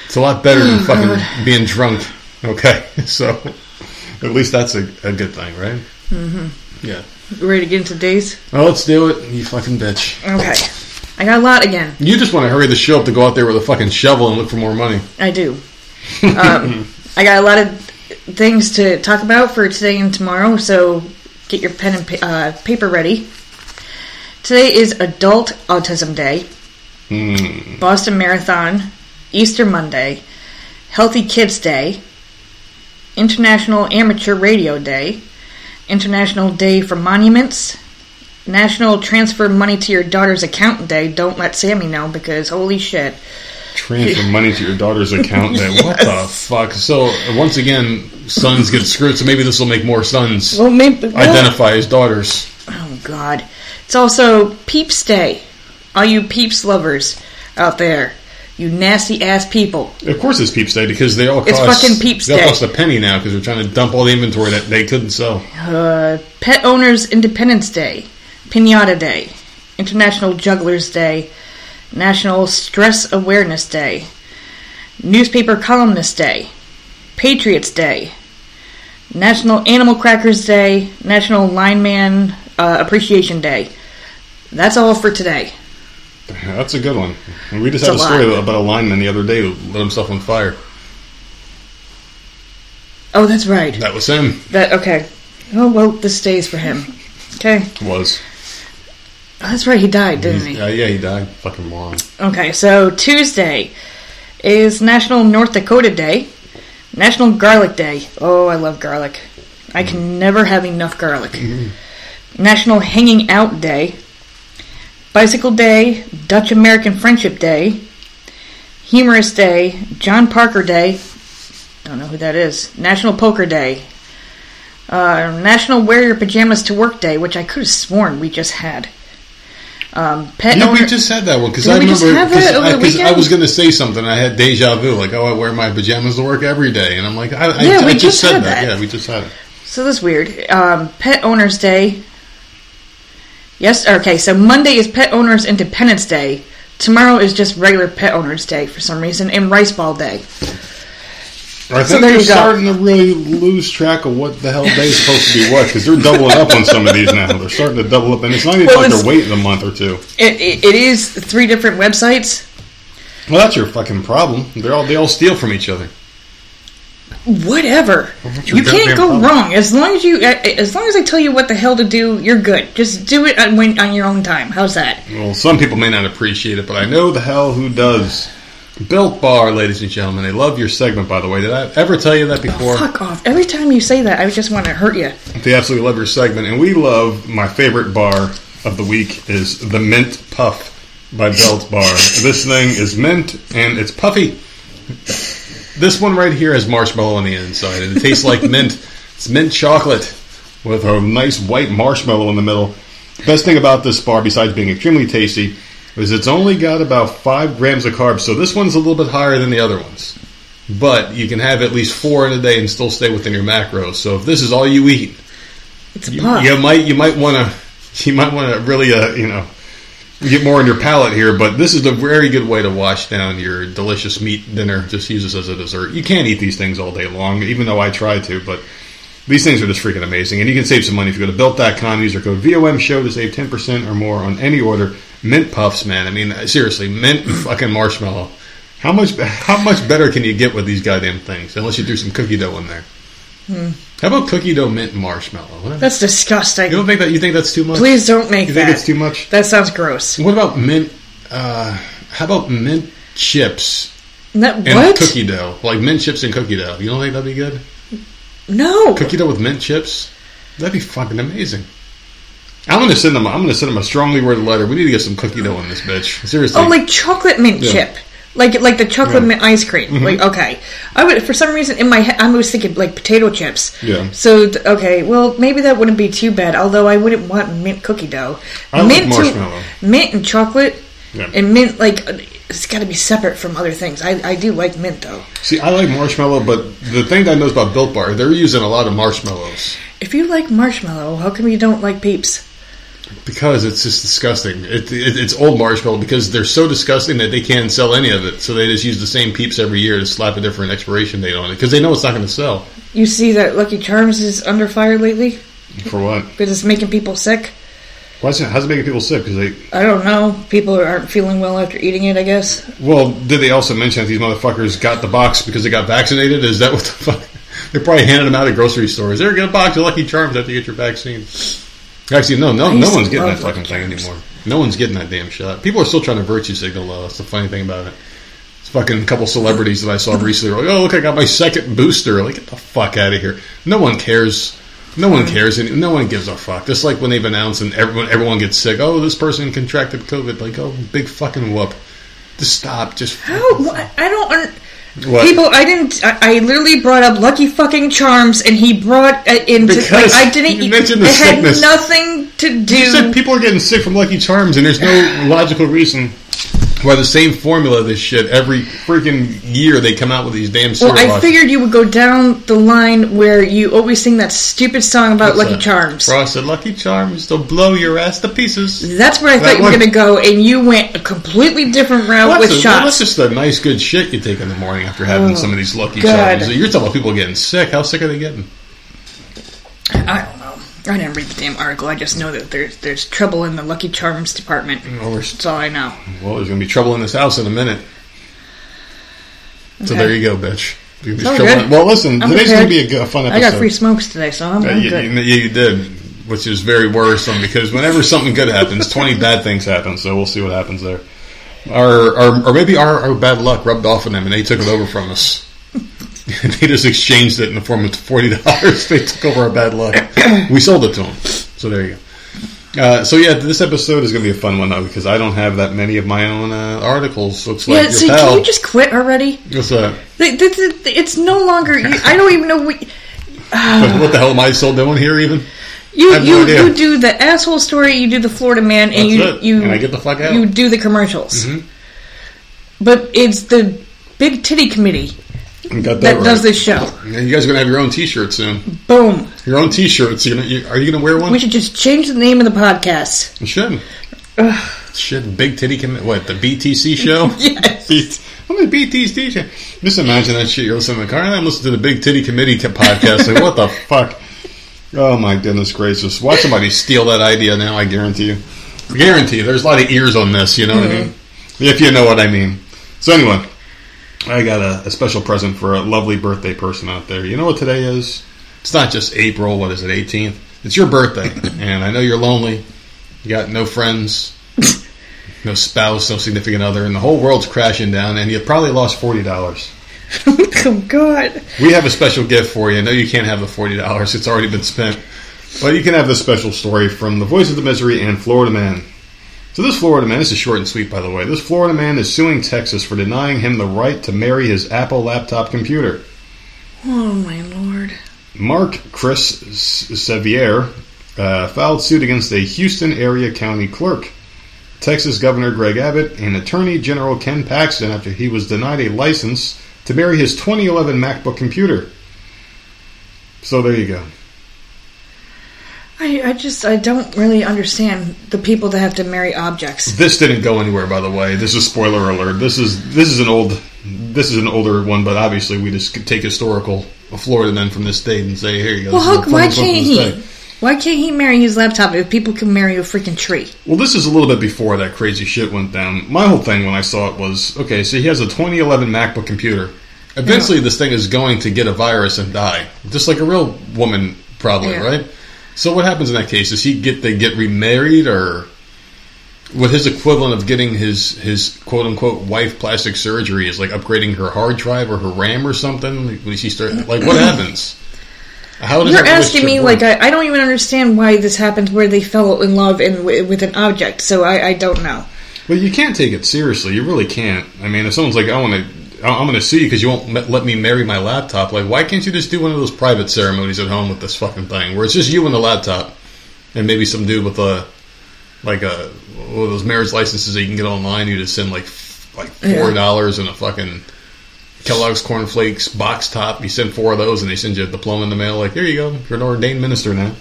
It's a lot better than Oh, fucking being drunk. Okay, so at least that's a, a good thing, right? Mm-hmm. Yeah. Ready to get into days? Oh, let's do it, you fucking bitch. Okay, I got a lot again. You just want to hurry the show up to go out there with a fucking shovel and look for more money. I do. Um, I got a lot of things to talk about for today and tomorrow, so get your pen and pa- uh, paper ready. Today is Adult Autism Day, Hmm. Boston Marathon, Easter Monday, Healthy Kids Day, International Amateur Radio Day, International Day for Monuments, National Transfer Money to Your Daughter's Account Day. Don't let Sammy know because holy shit. Transfer money to your daughter's account. Day. What the fuck? So once again, sons get screwed. So maybe this will make more sons Well, maybe. well- identify as daughters. Oh God! It's also Peeps Day. All you Peeps lovers out there, you nasty ass people. Of course, it's Peeps Day because they all It's cost. fucking Peeps they all Day. cost a penny now because they're trying to dump all the inventory that they couldn't sell. Uh, Pet Owners Independence Day, Pinata Day, International Jugglers Day, National Stress Awareness Day, Newspaper Columnist Day, Patriots Day, National Animal Crackers Day, National Lineman uh, Appreciation Day. That's all for today. That's a good one. We just It's had a, a story about a lineman the other day who lit himself on fire. Oh, that's right. That was him. That okay. Oh well, this stays for him. Okay, Was. oh, that's right. He died, didn't he? Yeah, yeah, he died. Fucking moron. Okay, so Tuesday is National North Dakota Day, National Garlic Day. Oh, I love garlic. I can mm. never have enough garlic. Mm-hmm. National Hanging Out Day, Bicycle Day, Dutch American Friendship Day, Humorous Day, John Parker Day. I don't know who that is. National Poker Day. Uh, National Wear Your Pajamas to Work Day, which I could have sworn we just had. Um, pet Yeah, owner- we just had that one because I remember have that over the because I, weekend? was going to say something. I had deja vu, like, "Oh, I wear my pajamas to work every day," and I'm like, "I, I, Yeah, I we just just said that. that. Yeah, we just had it." So that's weird. Um, Pet Owners Day. Yes. Okay. So Monday is Pet Owners Independence Day. Tomorrow is just regular Pet Owners Day for some reason, and Rice Ball Day. I think there they're starting to really lose track of what the hell day's supposed to be what because they're doubling up on some of these now. They're starting to double up, and it's not even Well, like they're waiting a month or two. It, it, it is three different websites. Well, that's your fucking problem. They all they all steal from each other. Whatever. You can't go wrong as long as you as long as I tell you what the hell to do. You're good. Just do it on, when, on your own time. How's that? Well, some people may not appreciate it, but I know the hell who does. Built Bar, ladies and gentlemen. I love your segment, by the way. Did I ever tell you that before? Fuck off. Every time you say that, I just want to hurt you. They absolutely love your segment, and we love my favorite bar of the week is the Mint Puff by Built Bar. this thing is mint and it's puffy. This one right here has marshmallow on the inside, and it tastes like mint. It's mint chocolate with a nice white marshmallow in the middle. Best thing about this bar, besides being extremely tasty, is it's only got about five grams of carbs. So this one's a little bit higher than the other ones but you can have at least four in a day and still stay within your macros. So if this is all you eat, It's a you, you might you might want to you might want to really uh, you know get more in your palate here. But this is a very good way to wash down your delicious meat dinner. Just use this as a dessert. You can't eat these things all day long, even though I try to, but. These things are just freaking amazing, and you can save some money if you go to built.com. Use our code VOM show to save ten percent or more on any order. Mint puffs, man. I mean, seriously, mint fucking marshmallow. How much how much better can you get with these goddamn things? Unless you threw some cookie dough in there. How about cookie dough mint and marshmallow? What- That's disgusting. You don't think that you think that's too much? Please don't make You that. You think it's too much? That sounds gross. What about mint? Uh, how about mint chips That, and what? cookie dough? Like mint chips and cookie dough. You don't think that'd be good? No. Cookie dough with mint chips? That'd be fucking amazing. I'm gonna send them. I'm gonna send them a strongly worded letter. We need to get some cookie dough in this bitch. Seriously. Oh, like chocolate mint Yeah. chip. Like like the chocolate Yeah. Mm-hmm. mint ice cream. Like okay, I would for some reason in my head I was thinking like potato chips. Yeah. So th- okay, well maybe that wouldn't be too bad. Although I wouldn't want mint cookie dough. I like mint marshmallow. mint and chocolate, Yeah. and mint like it's got to be separate from other things. I I do like mint though. See, I like marshmallow, but the thing that I know about Built Bar, they're using a lot of marshmallows. If you like marshmallow, how come you don't like Peeps? Because it's just disgusting. It, it, it's old marshmallow because they're so disgusting that they can't sell any of it. So they just use the same peeps every year to slap a different expiration date on it because they know it's not going to sell. You see that Lucky Charms is under fire lately For what? because it's making people sick. Why is it, how's it making people sick? Because they I don't know. People aren't feeling well after eating it. I guess. well, did they also mention that these motherfuckers got the box because they got vaccinated? Is that what the fuck? They're probably handed them out at grocery stores. There, gonna box of Lucky Charms after you get your vaccine. Actually, no, no, no one's getting that fucking thing anymore. No one's getting that damn shot. People are still trying to virtue signal. though. That's the funny thing about it. It's fucking a couple celebrities that I saw recently were like, "Oh, look, I got my second booster." Like, get the fuck out of here. No one cares. No one cares, and no one gives a fuck. Just like when they've announced and everyone everyone gets sick. Oh, this person contracted COVID. Like, oh, big fucking whoop. Just stop. Just How? I don't. What? People, I didn't. I, I literally brought up Lucky fucking Charms, and he brought uh, into. Because like, I didn't. you mentioned the it had nothing to do. You said people are getting sick from Lucky Charms, and there's no logical reason why the same formula this shit every freaking year they come out with these damn well, I figured you would go down the line where you always sing that stupid song about What's Lucky that? Charms. Frosted Lucky Charms, they'll blow your ass to pieces. That's where I That thought you were going to go, and you went a completely different route Well, with a- well, that's just the nice, good shit you take in the morning after having Oh, some of these Lucky God. Charms. You're talking about people getting sick. How sick are they getting? I. I didn't read the damn article. I just know that there's there's trouble in the Lucky Charms department. Well, we're- That's all I know. well, there's going to be trouble in this house in a minute. So Okay. there you go, bitch. There's gonna be all trouble good. Well, listen, I'm today's going to prepared. be a, fun I got free smokes today, so I'm, Yeah, I'm you, good. you- you did, which is very worrisome because whenever something good happens, twenty bad things happen. So we'll see what happens there. Our, our or maybe our, our bad luck rubbed off on them, and they took it over from us. They just exchanged it in the form of forty dollars. they took over our bad luck. We sold it to them. So there you go. Uh, so yeah, this episode is going to be a fun one though because I don't have that many of my own uh, articles. Looks like yeah, your pal. can you just quit already? What's that? Th- th- th- It's no longer. I don't even know. What, what the hell am I still doing here? Even you have no you you do the asshole story. You do the Florida man, and That's you it. you And I get the fuck out. You do the commercials, Mhm. but it's the big titty committee You got that, that right. does this show. Yeah, you guys are gonna have your own T-shirt soon. Boom. Your own T-shirts. You're gonna, you, are you gonna wear one? We should just change the name of the podcast. You should. Shit, big titty. Com- what the BTC show? Yes. Beat- What is BTC show? Just imagine that shit. You're listening in the car and I'm listening to the Big Titty Committee co- podcast. Like, what the fuck? Oh my goodness gracious! Watch somebody steal that idea now. I guarantee you. I guarantee you. There's a lot of ears on this. You know what I mm-hmm. mean? If you know what I mean. So anyway, I got a, a special present for a lovely birthday person out there. You know what today is? It's not just April. What is it? 18th. It's your birthday, and I know you're lonely. You got no friends, no spouse, no significant other, and the whole world's crashing down, and you probably lost forty dollars. oh God. We have a special gift for you. I know you can't have the forty dollars; it's already been spent. But you can have this special story from the Voice of the Misery and Florida Man. So this Florida man, this is short and sweet, by the way. This Florida man is suing Texas for denying him the right to marry his Apple laptop computer. Oh my lord. Mark Chris Sevier uh, filed suit against a Houston area county clerk, Texas Governor Greg Abbott, and Attorney General Ken Paxton after he was denied a license to marry his 2011 MacBook computer. So there you go. I, I just I don't really understand the people that have to marry objects. This didn't go anywhere, by the way. This is spoiler alert. This is this is an old, this is an older one, but obviously we just could take historical Florida men from this state and say, here you go. Well, this is how, the why can't he? Why can't he marry his laptop if people can marry a freaking tree? Well, this is a little bit before that crazy shit went down. My whole thing when I saw it was okay, so he has a 2011 MacBook computer. Eventually, this thing is going to get a virus and die, just like a real woman, probably, Yeah. right? So, what happens in that case? Does he get they get remarried, or what his equivalent of getting his his quote unquote wife plastic surgery is like upgrading her hard drive or her RAM or something? Like, when she start like what happens? How does You're asking me relationship like? I, I don't even understand why this happens where they fell in love in, with an object. So I, I don't know. Well, you can't take it seriously. You really can't. I mean, if someone's like, "I want to," I'm going to sue you because you won't let me marry my laptop. Like, why can't you just do one of those private ceremonies at home with this fucking thing, where it's just you and the laptop, and maybe some dude with a like a one of those marriage licenses that you can get online. You just send like f- like four dollars and a fucking Kellogg's cornflakes box top. You send four of those, and they send you a diploma in the mail. Like, here you go. You're an ordained minister now.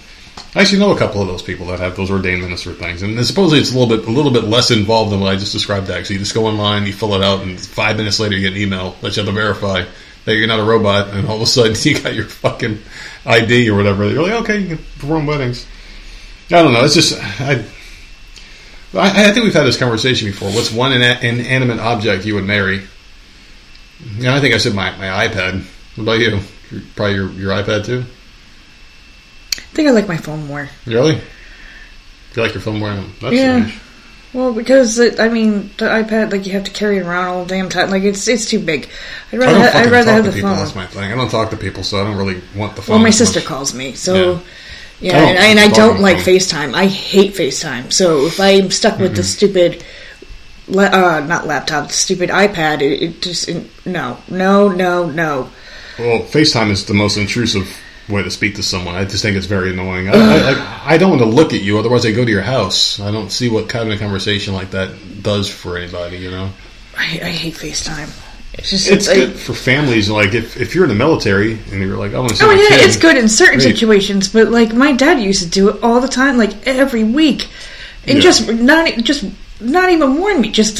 I actually know a couple of those people that have those ordained minister things, and supposedly it's a little bit a little bit less involved than what I just described. Actually, you just go online, you fill it out, and five minutes later you get an email that you have to verify that you're not a robot, and all of a sudden you got your fucking ID or whatever. You're like, okay, you can perform weddings. I don't know. It's just I. I, think we've had this conversation before. What's one ina- inanimate object you would marry? Yeah, I think I said my, my iPad. What about you? Probably your, your iPad too. I think I like my phone more. Really? You like your phone more? That's Yeah. strange. Well, because it, I mean, the iPad like you have to carry it around all damn time. Like it's it's too big. I'd I rather ha- I'd rather have the people. phone. That's my thing. I don't talk to people, so I don't really want the phone. Well, my sister much. calls me, so yeah, I don't and, I- and I don't like phone. FaceTime. I hate FaceTime. So if I'm stuck with the Mm-hmm. stupid, la- uh, not laptop, the stupid iPad, it, it just it, no, no, no, no. Well, FaceTime is the most intrusive way to speak to someone. I just think it's very annoying. I, I, I, don't want to look at you, otherwise I go to your house. I don't see what kind of a conversation like that does for anybody. You know, I, I hate FaceTime. It's just it's good for families. Like if, if you're in the military and you're like, I want to see Oh yeah, kid. it's good in certain Great. situations, but like my dad used to do it all the time, like every week, and Yeah. just not just not even warn me, just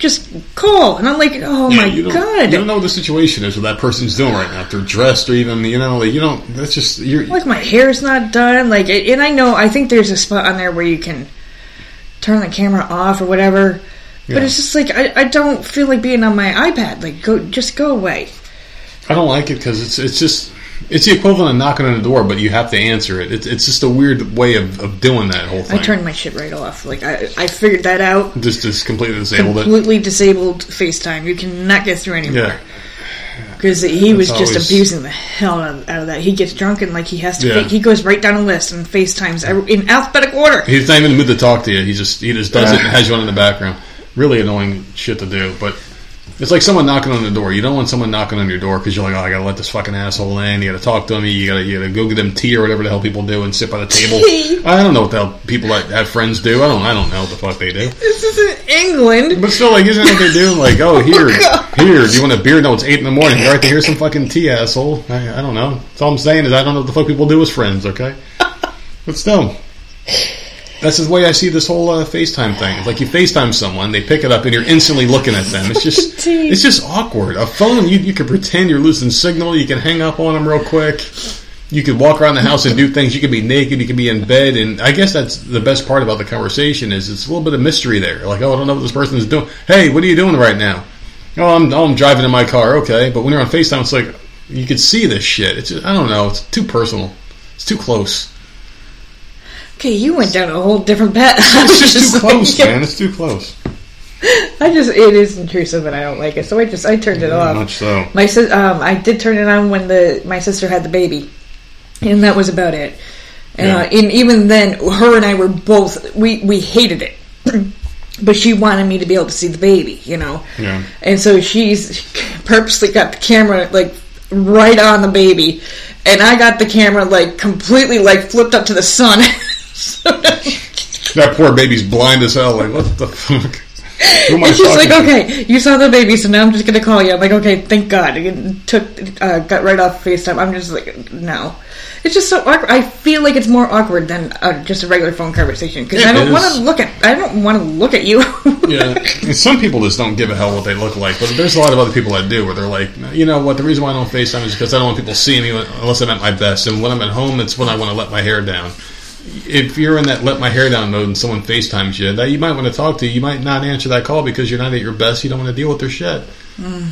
just call, and I'm like, oh Yeah, my you god, You don't know what the situation is, what that person's doing right now. If they're dressed or even, you know, like you don't. That's just you're. like my hair's not done, like, and I know I think there's a spot on there where you can turn the camera off or whatever, but it's just like I, I don't feel like being on my iPad, like go just go away. I don't like it because it's it's just it's the equivalent of knocking on the door, but you have to answer it. It's it's just a weird way of, of doing that whole thing. I turned my shit right off, like I I figured that out. just just completely disabled it. completely disabled FaceTime. You cannot get through anymore. Yeah. Because he was That's just always- abusing the hell out of, out of that. He gets drunk and like he has to. Yeah. fa- he goes right down a list and FaceTimes in alphabetical order. He's not even in the mood to talk to you. He just he just does it and has you on in the background. Really annoying shit to do, but it's like someone knocking on the door. You don't want someone knocking on your door because you're like, oh, I gotta let this fucking asshole in. You gotta talk to him. You gotta you gotta go get them tea or whatever the hell people do and sit by the table. Tea? I don't know what the hell people that have friends do. I don't I don't know what the fuck they do. This is in England. But still, like, isn't that what they do? Like, oh, oh here, God. here, do you want a beer? No, it's eight in the morning. All right, here's some fucking tea, asshole. I, I don't know. That's all I'm saying is I don't know what the fuck people do as friends, okay? But still, that's the way I see this whole uh, FaceTime thing. It's like you FaceTime someone, they pick it up, and you're instantly looking at them. It's just, it's just awkward. A phone, you, you can pretend you're losing signal. You can hang up on them real quick. You could walk around the house and do things. You could be naked. You could be in bed, and I guess that's the best part about the conversation is it's a little bit of mystery there. Like, oh, I don't know what this person is doing. Hey, what are you doing right now? Oh, I'm, oh, I'm driving in my car. Okay, but when you're on Facetime, it's like you could see this shit. It's just, I don't know. It's too personal. It's too close. Okay, you went down a whole different path. It's just too like- close, man. It's too close. I just it is intrusive and I don't like it, so I just I turned it off. much so. My sis, um, I did turn it on when the my sister had the baby, and that was about it. Uh, and even then, her and I were both we we hated it, but she wanted me to be able to see the baby, you know. Yeah. And so she's purposely got the camera like right on the baby, and I got the camera like completely like flipped up to the sun. so That poor baby's blind as hell. Like, what the fuck? Who am I and she's like, to? okay, you saw the baby, so now I'm just gonna call you. I'm like, okay, thank God. It took, uh, got right off FaceTime. I'm just like, no. It's just so awkward. I feel like it's more awkward than uh, just a regular phone conversation because I don't want to look at. I don't want to look at you. Yeah, and some people just don't give a hell what they look like, but there's a lot of other people that do, where they're like, you know what, the reason why I don't FaceTime is because I don't want people seeing me unless I'm at my best, and when I'm at home, it's when I want to let my hair down. If you're in that let my hair down mode and someone FaceTimes you, that you might want to talk to, you might not answer that call because you're not at your best, you don't want to deal with their shit. Mm.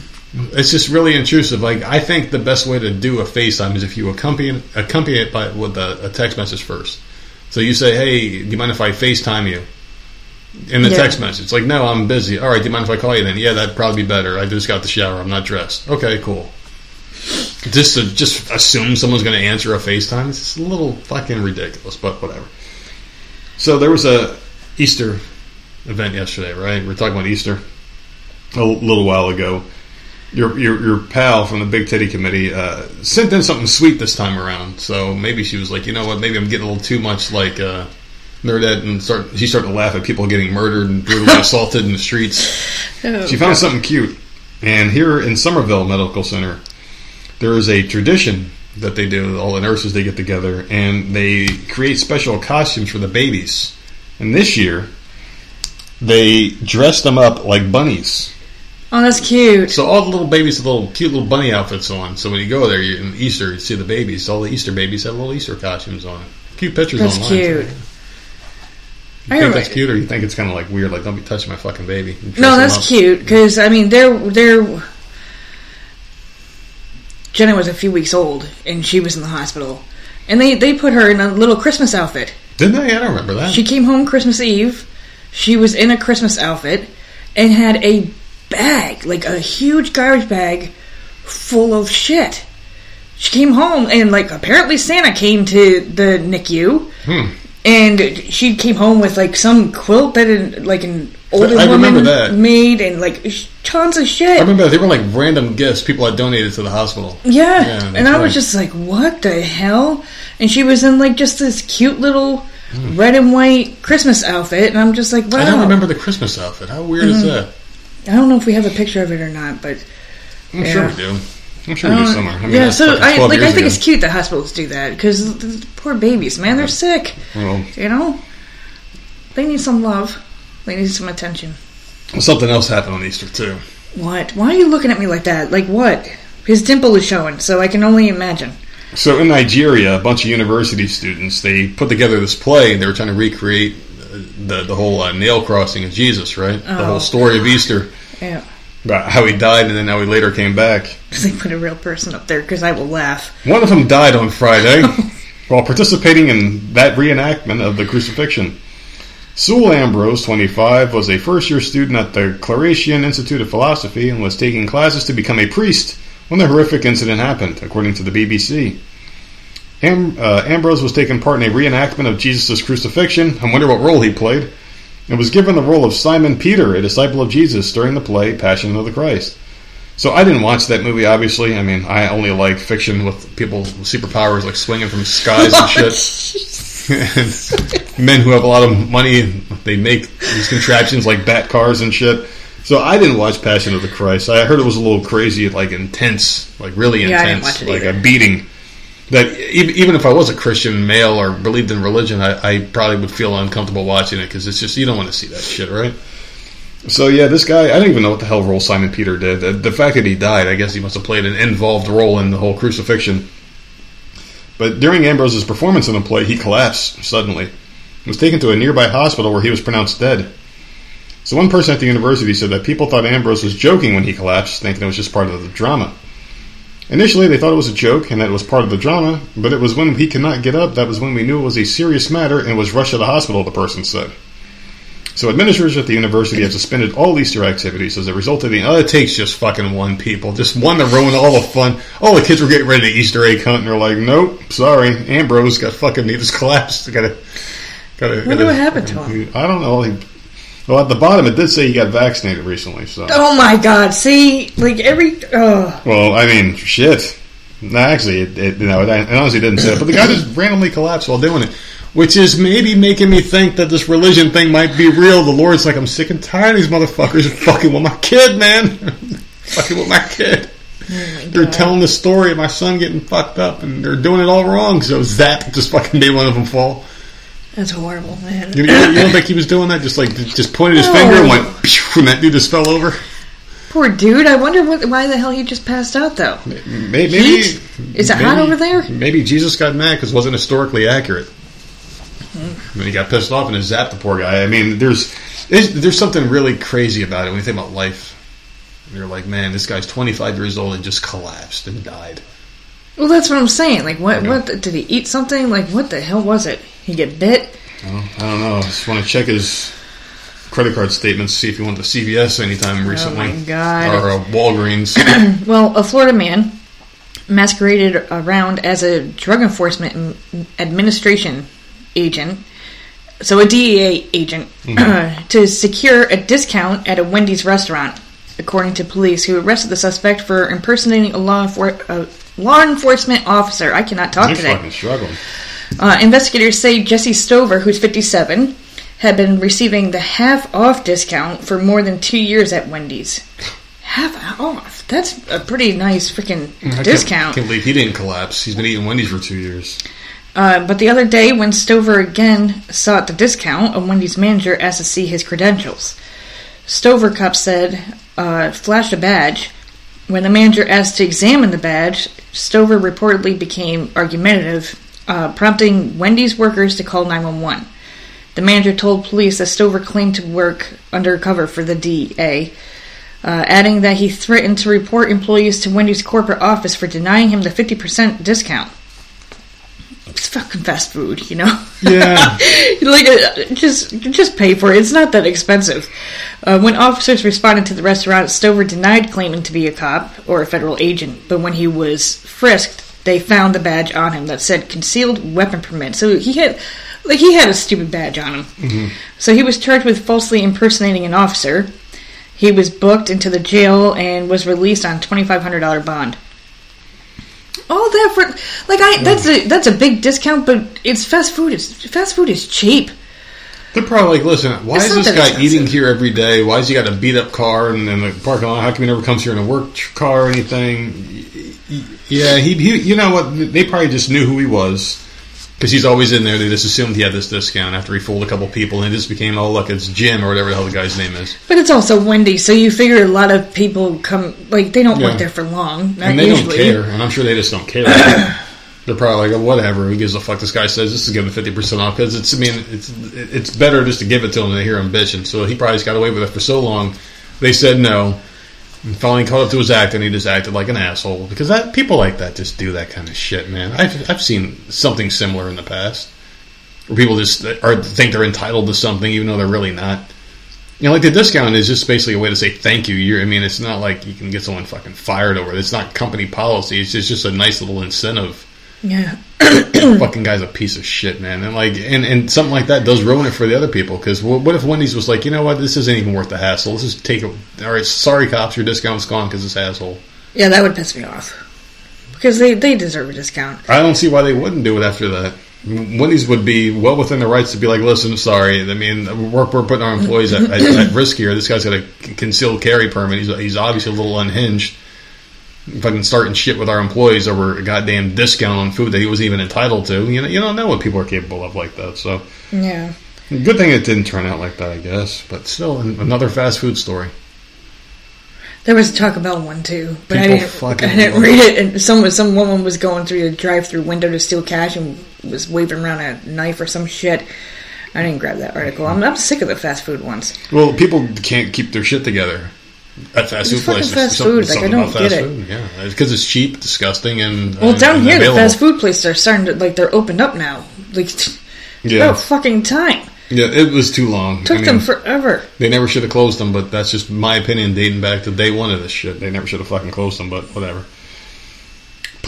It's just really intrusive. Like I think the best way to do a FaceTime is if you accompany accompany it by with a, a text message first. So you say, "Hey, do you mind if I FaceTime you?" In the Yeah. text message, it's like, "No, I'm busy." All right, do you mind if I call you then? Yeah, that'd probably be better. I just got the shower. I'm not dressed. Okay, cool. Just to just assume someone's going to answer a FaceTime, it's a little fucking ridiculous, but whatever. So there was a Easter event yesterday, right? We are talking about Easter a little while ago. Your, your your pal from the Big Titty Committee uh, sent in something sweet this time around. So maybe she was like, you know what? Maybe I'm getting a little too much like uh, nerdette, and start. She started to laugh at people getting murdered and brutally assaulted in the streets. She found something cute, and here in Somerville Medical Center, there is a tradition that they do. All the nurses they get together and they create special costumes for the babies. And this year, they dress them up like bunnies. oh, that's cute. So all the little babies have little cute little bunny outfits on. So when you go there you, in Easter, you see the babies. All the Easter babies have little Easter costumes on. Cute pictures That's online. That's cute. You I think that's cute, or you think it's kind of like weird? Like, don't be touching my fucking baby. No, that's cute because I mean they're they're. Jenna was a few weeks old and she was in the hospital, and they they put her in a little Christmas outfit. Didn't they? I don't remember that. She came home Christmas Eve, She was in a Christmas outfit and had a bag, like a huge garbage bag, full of shit. She came home and like apparently Santa came to the NICU. Hmm. And she came home with like some quilt that an, like an older I woman that. made and like tons of shit. I remember that. they were like random gifts people had donated to the hospital. Yeah, Yeah, and I was just like, "What the hell?" And she was in like just this cute little hmm. red and white Christmas outfit, and I'm just like, "Wow!" I don't remember the Christmas outfit. How weird is mm-hmm. that? I don't know if we have a picture of it or not, but I'm Yeah. sure we do. I'm sure we do Uh, somewhere. I mean, yeah. So I like I think ago. it's cute that hospitals do that because poor babies, man, they're sick. Well, You know, they need some love. They need some attention. something else happened on Easter too. What? Why are you looking at me like that? Like what? His dimple is showing, so I can only imagine. So in Nigeria, a bunch of university students they put together this play. and They were trying to recreate uh, the the whole uh, nail crossing of Jesus, right? The Oh. whole story of Easter Yeah. About how he died and then how he later came back. They put a real person up there because I will laugh. One of them died on Friday while participating in that reenactment of the crucifixion. Sewell Ambrose, 25, was a first year student at the Claretian Institute of Philosophy and was taking classes to become a priest when the horrific incident happened, according to the BBC. Am, uh, Ambrose was taking part in a reenactment of Jesus' crucifixion. I wonder what role he played. And was given the role of Simon Peter, a disciple of Jesus, during the play Passion of the Christ. So I didn't watch that movie. Obviously, I mean, I only like fiction with people with superpowers, like swinging from skies and shit. and men who have a lot of money, they make these contraptions like bat cars and shit. So I didn't watch Passion of the Christ. I heard it was a little crazy, like intense, like really Yeah, intense, like either. a beating. That even if I was a Christian male or believed in religion, I, I probably would feel uncomfortable watching it because it's just you don't want to see that shit, right? So yeah, this guy, I don't even know what the hell role Simon Peter did. The, the fact that he died, I guess he must have played an involved role in the whole crucifixion. But during Ambrose's performance in the play, he collapsed suddenly. He was taken to a nearby hospital where he was pronounced dead. So one person at the university said that people thought Ambrose was joking when he collapsed, thinking it was just part of the drama. Initially, they thought it was a joke and that it was part of the drama, but it was when he could not get up that was when we knew it was a serious matter and was rushed to the hospital, the person said. So administrators at the university have suspended all Easter activities as a result of the. Oh, it takes just fucking one people, just one to ruin all the fun. All the kids were getting ready to Easter egg hunt, and they're like, "Nope, sorry, Ambrose got fucking he just collapsed. Gotta, gotta." Wonder gotta- what happened to him. I don't know. He, well, at the bottom, it did say he got vaccinated recently. So, Oh my god! See, like every oh, well, I mean, shit. No, actually, it, it, no, it, it honestly didn't say it. But the guy just randomly collapsed while doing it, which is maybe making me think that this religion thing might be real. The Lord's like, I'm sick and tired of these motherfuckers fucking with my kid, man. fucking with my kid. Oh my they're telling the story of my son getting fucked up, and they're doing it all wrong. So Zap just fucking made one of them fall. That's horrible, man. You, you, don't think he was doing that? Just like just pointed his No. finger and went, "Phew," and that dude just fell over. Poor dude. I wonder what, why the hell he just passed out though. Maybe, Heat? Is it hot over there? Maybe Jesus got mad because it wasn't historically accurate. Hmm. And he got pissed off and zapped the poor guy. I mean, there's, there's something really crazy about it when you think about life. You're like, man, this guy's 25 years old and just collapsed and died. Well, that's what I'm saying. Like, what? What did he eat? Something? Like, what the hell was it? He get bit? Well, I don't know. I just want to check his credit card statements, see if he went to CVS anytime recently. Oh my God. Or uh, Walgreens. Well, a Florida man masqueraded around as a drug enforcement administration agent, so a DEA agent, to secure a discount at a Wendy's restaurant, according to police who arrested the suspect for impersonating a law, enfor- uh, law enforcement officer. I cannot talk You're today. fucking struggling. Uh, investigators say Jesse Stover, who's 57, had been receiving the half off discount for more than two years at Wendy's. Half off? That's a pretty nice freaking I can't- discount. Can't believe he didn't collapse. He's been eating Wendy's for two years. Uh, but the other day, when Stover again sought the discount, a Wendy's manager asked to see his credentials. Stover Cup said, uh, flashed a badge. When the manager asked to examine the badge, Stover reportedly became argumentative, uh, prompting Wendy's workers to call 911. The manager told police that Stover claimed to work undercover for the DEA, uh, adding that he threatened to report employees to Wendy's corporate office for denying him the 50% discount. It's fucking fast food, you know. Yeah. like uh, just just pay for it. It's not that expensive. Uh, when officers responded to the restaurant, Stover denied claiming to be a cop or a federal agent, but when he was frisked, they found the badge on him that said concealed weapon permit. So he had like he had a stupid badge on him. So he was charged with falsely impersonating an officer. He was booked into the jail and was released on twenty five hundred dollar bond. All that for like I that's a that's a big discount, but it's fast food. It's fast food is cheap. They're probably like, listen, why It's is not this that guy expensive. eating here every day? Why has he got a beat up car and in the parking lot? How come he never comes here in a work tr- car or anything? Y- y- Yeah, he, he you know what? They probably just knew who he was because he's always in there. They just assumed he had this discount after he fooled a couple people and it just became, oh, look, it's Jim or whatever the hell the guy's name is. But it's also Wendy's, so you figure a lot of people come like they don't Yeah. work there for long. Not and they usually. don't care, and I'm sure they just don't care. They're probably like, oh, whatever. Who gives a fuck? This guy says this is giving fifty percent off because it's. I mean, it's it's better just to give it to him than to hear him bitching. So he probably just got away with it for so long. They said no, and finally caught up to his act, and he just acted like an asshole because that people like that just do that kind of shit, man. I've I've seen something similar in the past where people just are think they're entitled to something even though they're really not. You know, like the discount is just basically a way to say thank you. You're, I mean, it's not like you can get someone fucking fired over it. It's not company policy. It's just, just a nice little incentive. Yeah. Fucking guy's a piece of shit, man. And like, and, and something like that does ruin it for the other people. Because what if Wendy's was like, you know what, this isn't even worth the hassle. Let's just take it. All right, sorry, cops, your discount's gone because this asshole. Yeah, that would piss me off. Because they, they deserve a discount. I don't see why they wouldn't do it after that. Wendy's would be well within their rights to be like, listen, sorry. I mean, we're, we're putting our employees at, at, at risk here. This guy's got a concealed carry permit. He's, he's obviously a little unhinged. Fucking starting shit with our employees over a goddamn discount on food that he wasn't even entitled to. You know, you don't know what people are capable of like that. So, Yeah. good thing it didn't turn out like that, I guess. But still, another fast food story. There was a Taco Bell one too, but I didn't. fucking I didn't read it. And some some woman was going through the drive-through window to steal cash and was waving around a knife or some shit. I didn't grab that article. I'm, I'm sick of the fast food ones. Well, people can't keep their shit together at fast It's food fucking places. fast Something- food, like, I don't get it. Food. Yeah, because it's cheap, disgusting, and Well, and- down and here, the fast food places are starting to like they're opened up now. Like, Yeah, about fucking time. yeah, it was too long. Took I them forever. They never should have closed them, but that's just my opinion dating back to day one of this shit. They never should have fucking closed them, but whatever.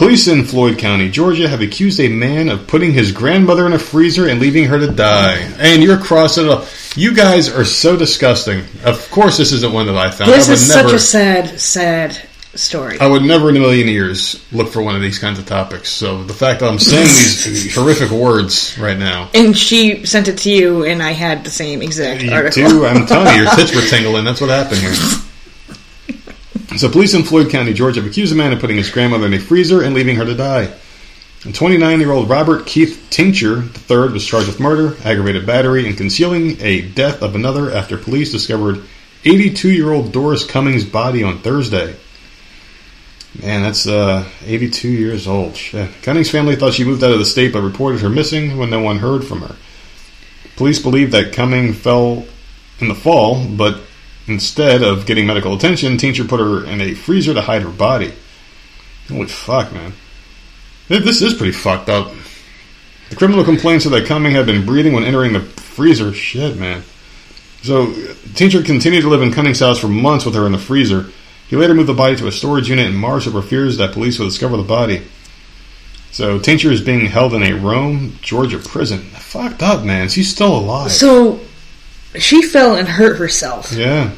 Police in Floyd County, Georgia, have accused a man of putting his grandmother in a freezer and leaving her to die. And you're crossing it up. You guys are so disgusting. Of course, this isn't one that I found. This I is never, such a sad, sad story. I would never in a million years look for one of these kinds of topics. So the fact that I'm saying these horrific words right now. And she sent it to you, and I had the same exact You article. do. I'm telling you, your tits were tingling. That's what happened here. So, police in Floyd County, Georgia, have accused a man of putting his grandmother in a freezer and leaving her to die. 29-year-old Robert Keith Tincher III was charged with murder, aggravated battery, and concealing a death of another after police discovered 82-year-old Doris Cummings' body on Thursday. Man, that's uh, 82 years old. Shit. Cummings' family thought she moved out of the state, but reported her missing when no one heard from her. Police believe that Cummings fell in the fall, but instead of getting medical attention, Tincher put her in a freezer to hide her body. Holy fuck, man. This is pretty fucked up. The criminal complaints that Cumming had been breathing when entering the freezer. Shit, man. So, Tincher continued to live in Cumming's house for months with her in the freezer. He later moved the body to a storage unit in March over fears that police would discover the body. So, Tincher is being held in a Rome, Georgia prison. Fucked up, man. She's still alive. So she fell and hurt herself. yeah.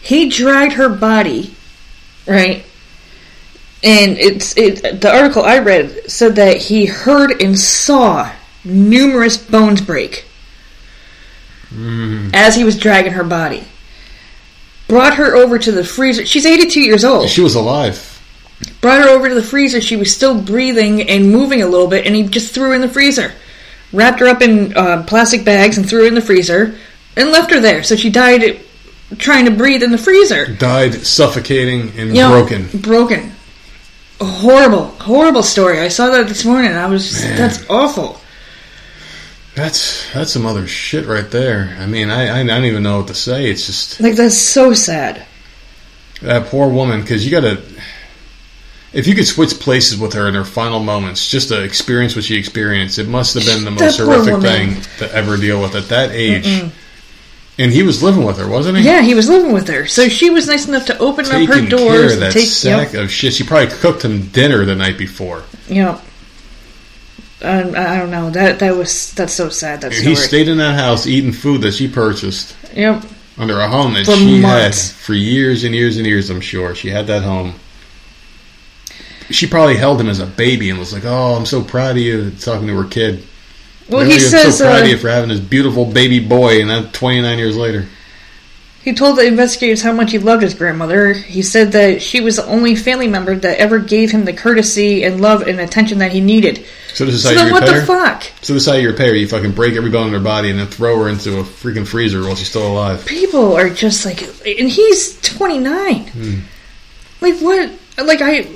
He dragged her body, right? And it's it. The article I read said that he heard and saw numerous bones break as he was dragging her body. Brought her over to the freezer. She's 82 years old. She was alive. Brought her over to the freezer. She was still breathing and moving a little bit, and he just threw her in the freezer. Wrapped her up in uh, plastic bags and threw her in the freezer, and left her there. So she died trying to breathe in the freezer. Died suffocating and You know, broken. Broken. Horrible, horrible story. I saw that this morning. and I was just, Man. that's awful. That's that's some other shit right there. I mean, I, I don't even know what to say. It's just Like that's so sad. that poor woman because you got to. if you could switch places with her in her final moments, just to experience what she experienced, it must have been the most horrific woman. thing to ever deal with at that age. And he was living with her, wasn't he? Yeah, he was living with her, so she was nice enough to open up her Taking doors care of that take. sack of shit. She probably cooked him dinner the night before. Yep. yep. Um, I I don't know. That that was that's so sad. That story. he stayed in that house eating food that she purchased Yep. under a home that For she months. had for years and years and years. I'm sure she had that home. She probably held him as a baby and was like, "Oh, I'm so proud of you." Talking to her kid. Well, he says so proud uh, of you for having this beautiful baby boy, and that 29 years later. he told the investigators how much he loved his grandmother. He said that she was the only family member that ever gave him the courtesy and love and attention that he needed. So this is So how you what repair the fuck? So this is how you repair. You fucking break every bone in her body and then throw her into a freaking freezer while she's still alive. People are just like, and he's twenty nine. Hmm. Like what? Like I,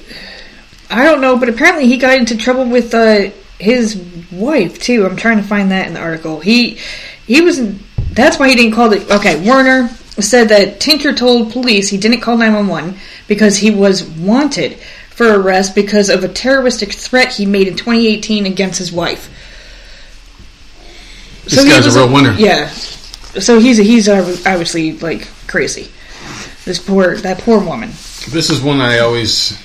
I don't know, but apparently he got into trouble with uh, his wife too. I'm trying to find that in the article. He he was. That's why he didn't call the. Okay, Werner said that Tinker told police he didn't call 911 because he was wanted for arrest because of a terroristic threat he made in 2018 against his wife. This he guy's a real winner. Yeah. So he's he's obviously like crazy. This poor that poor woman. This is when I always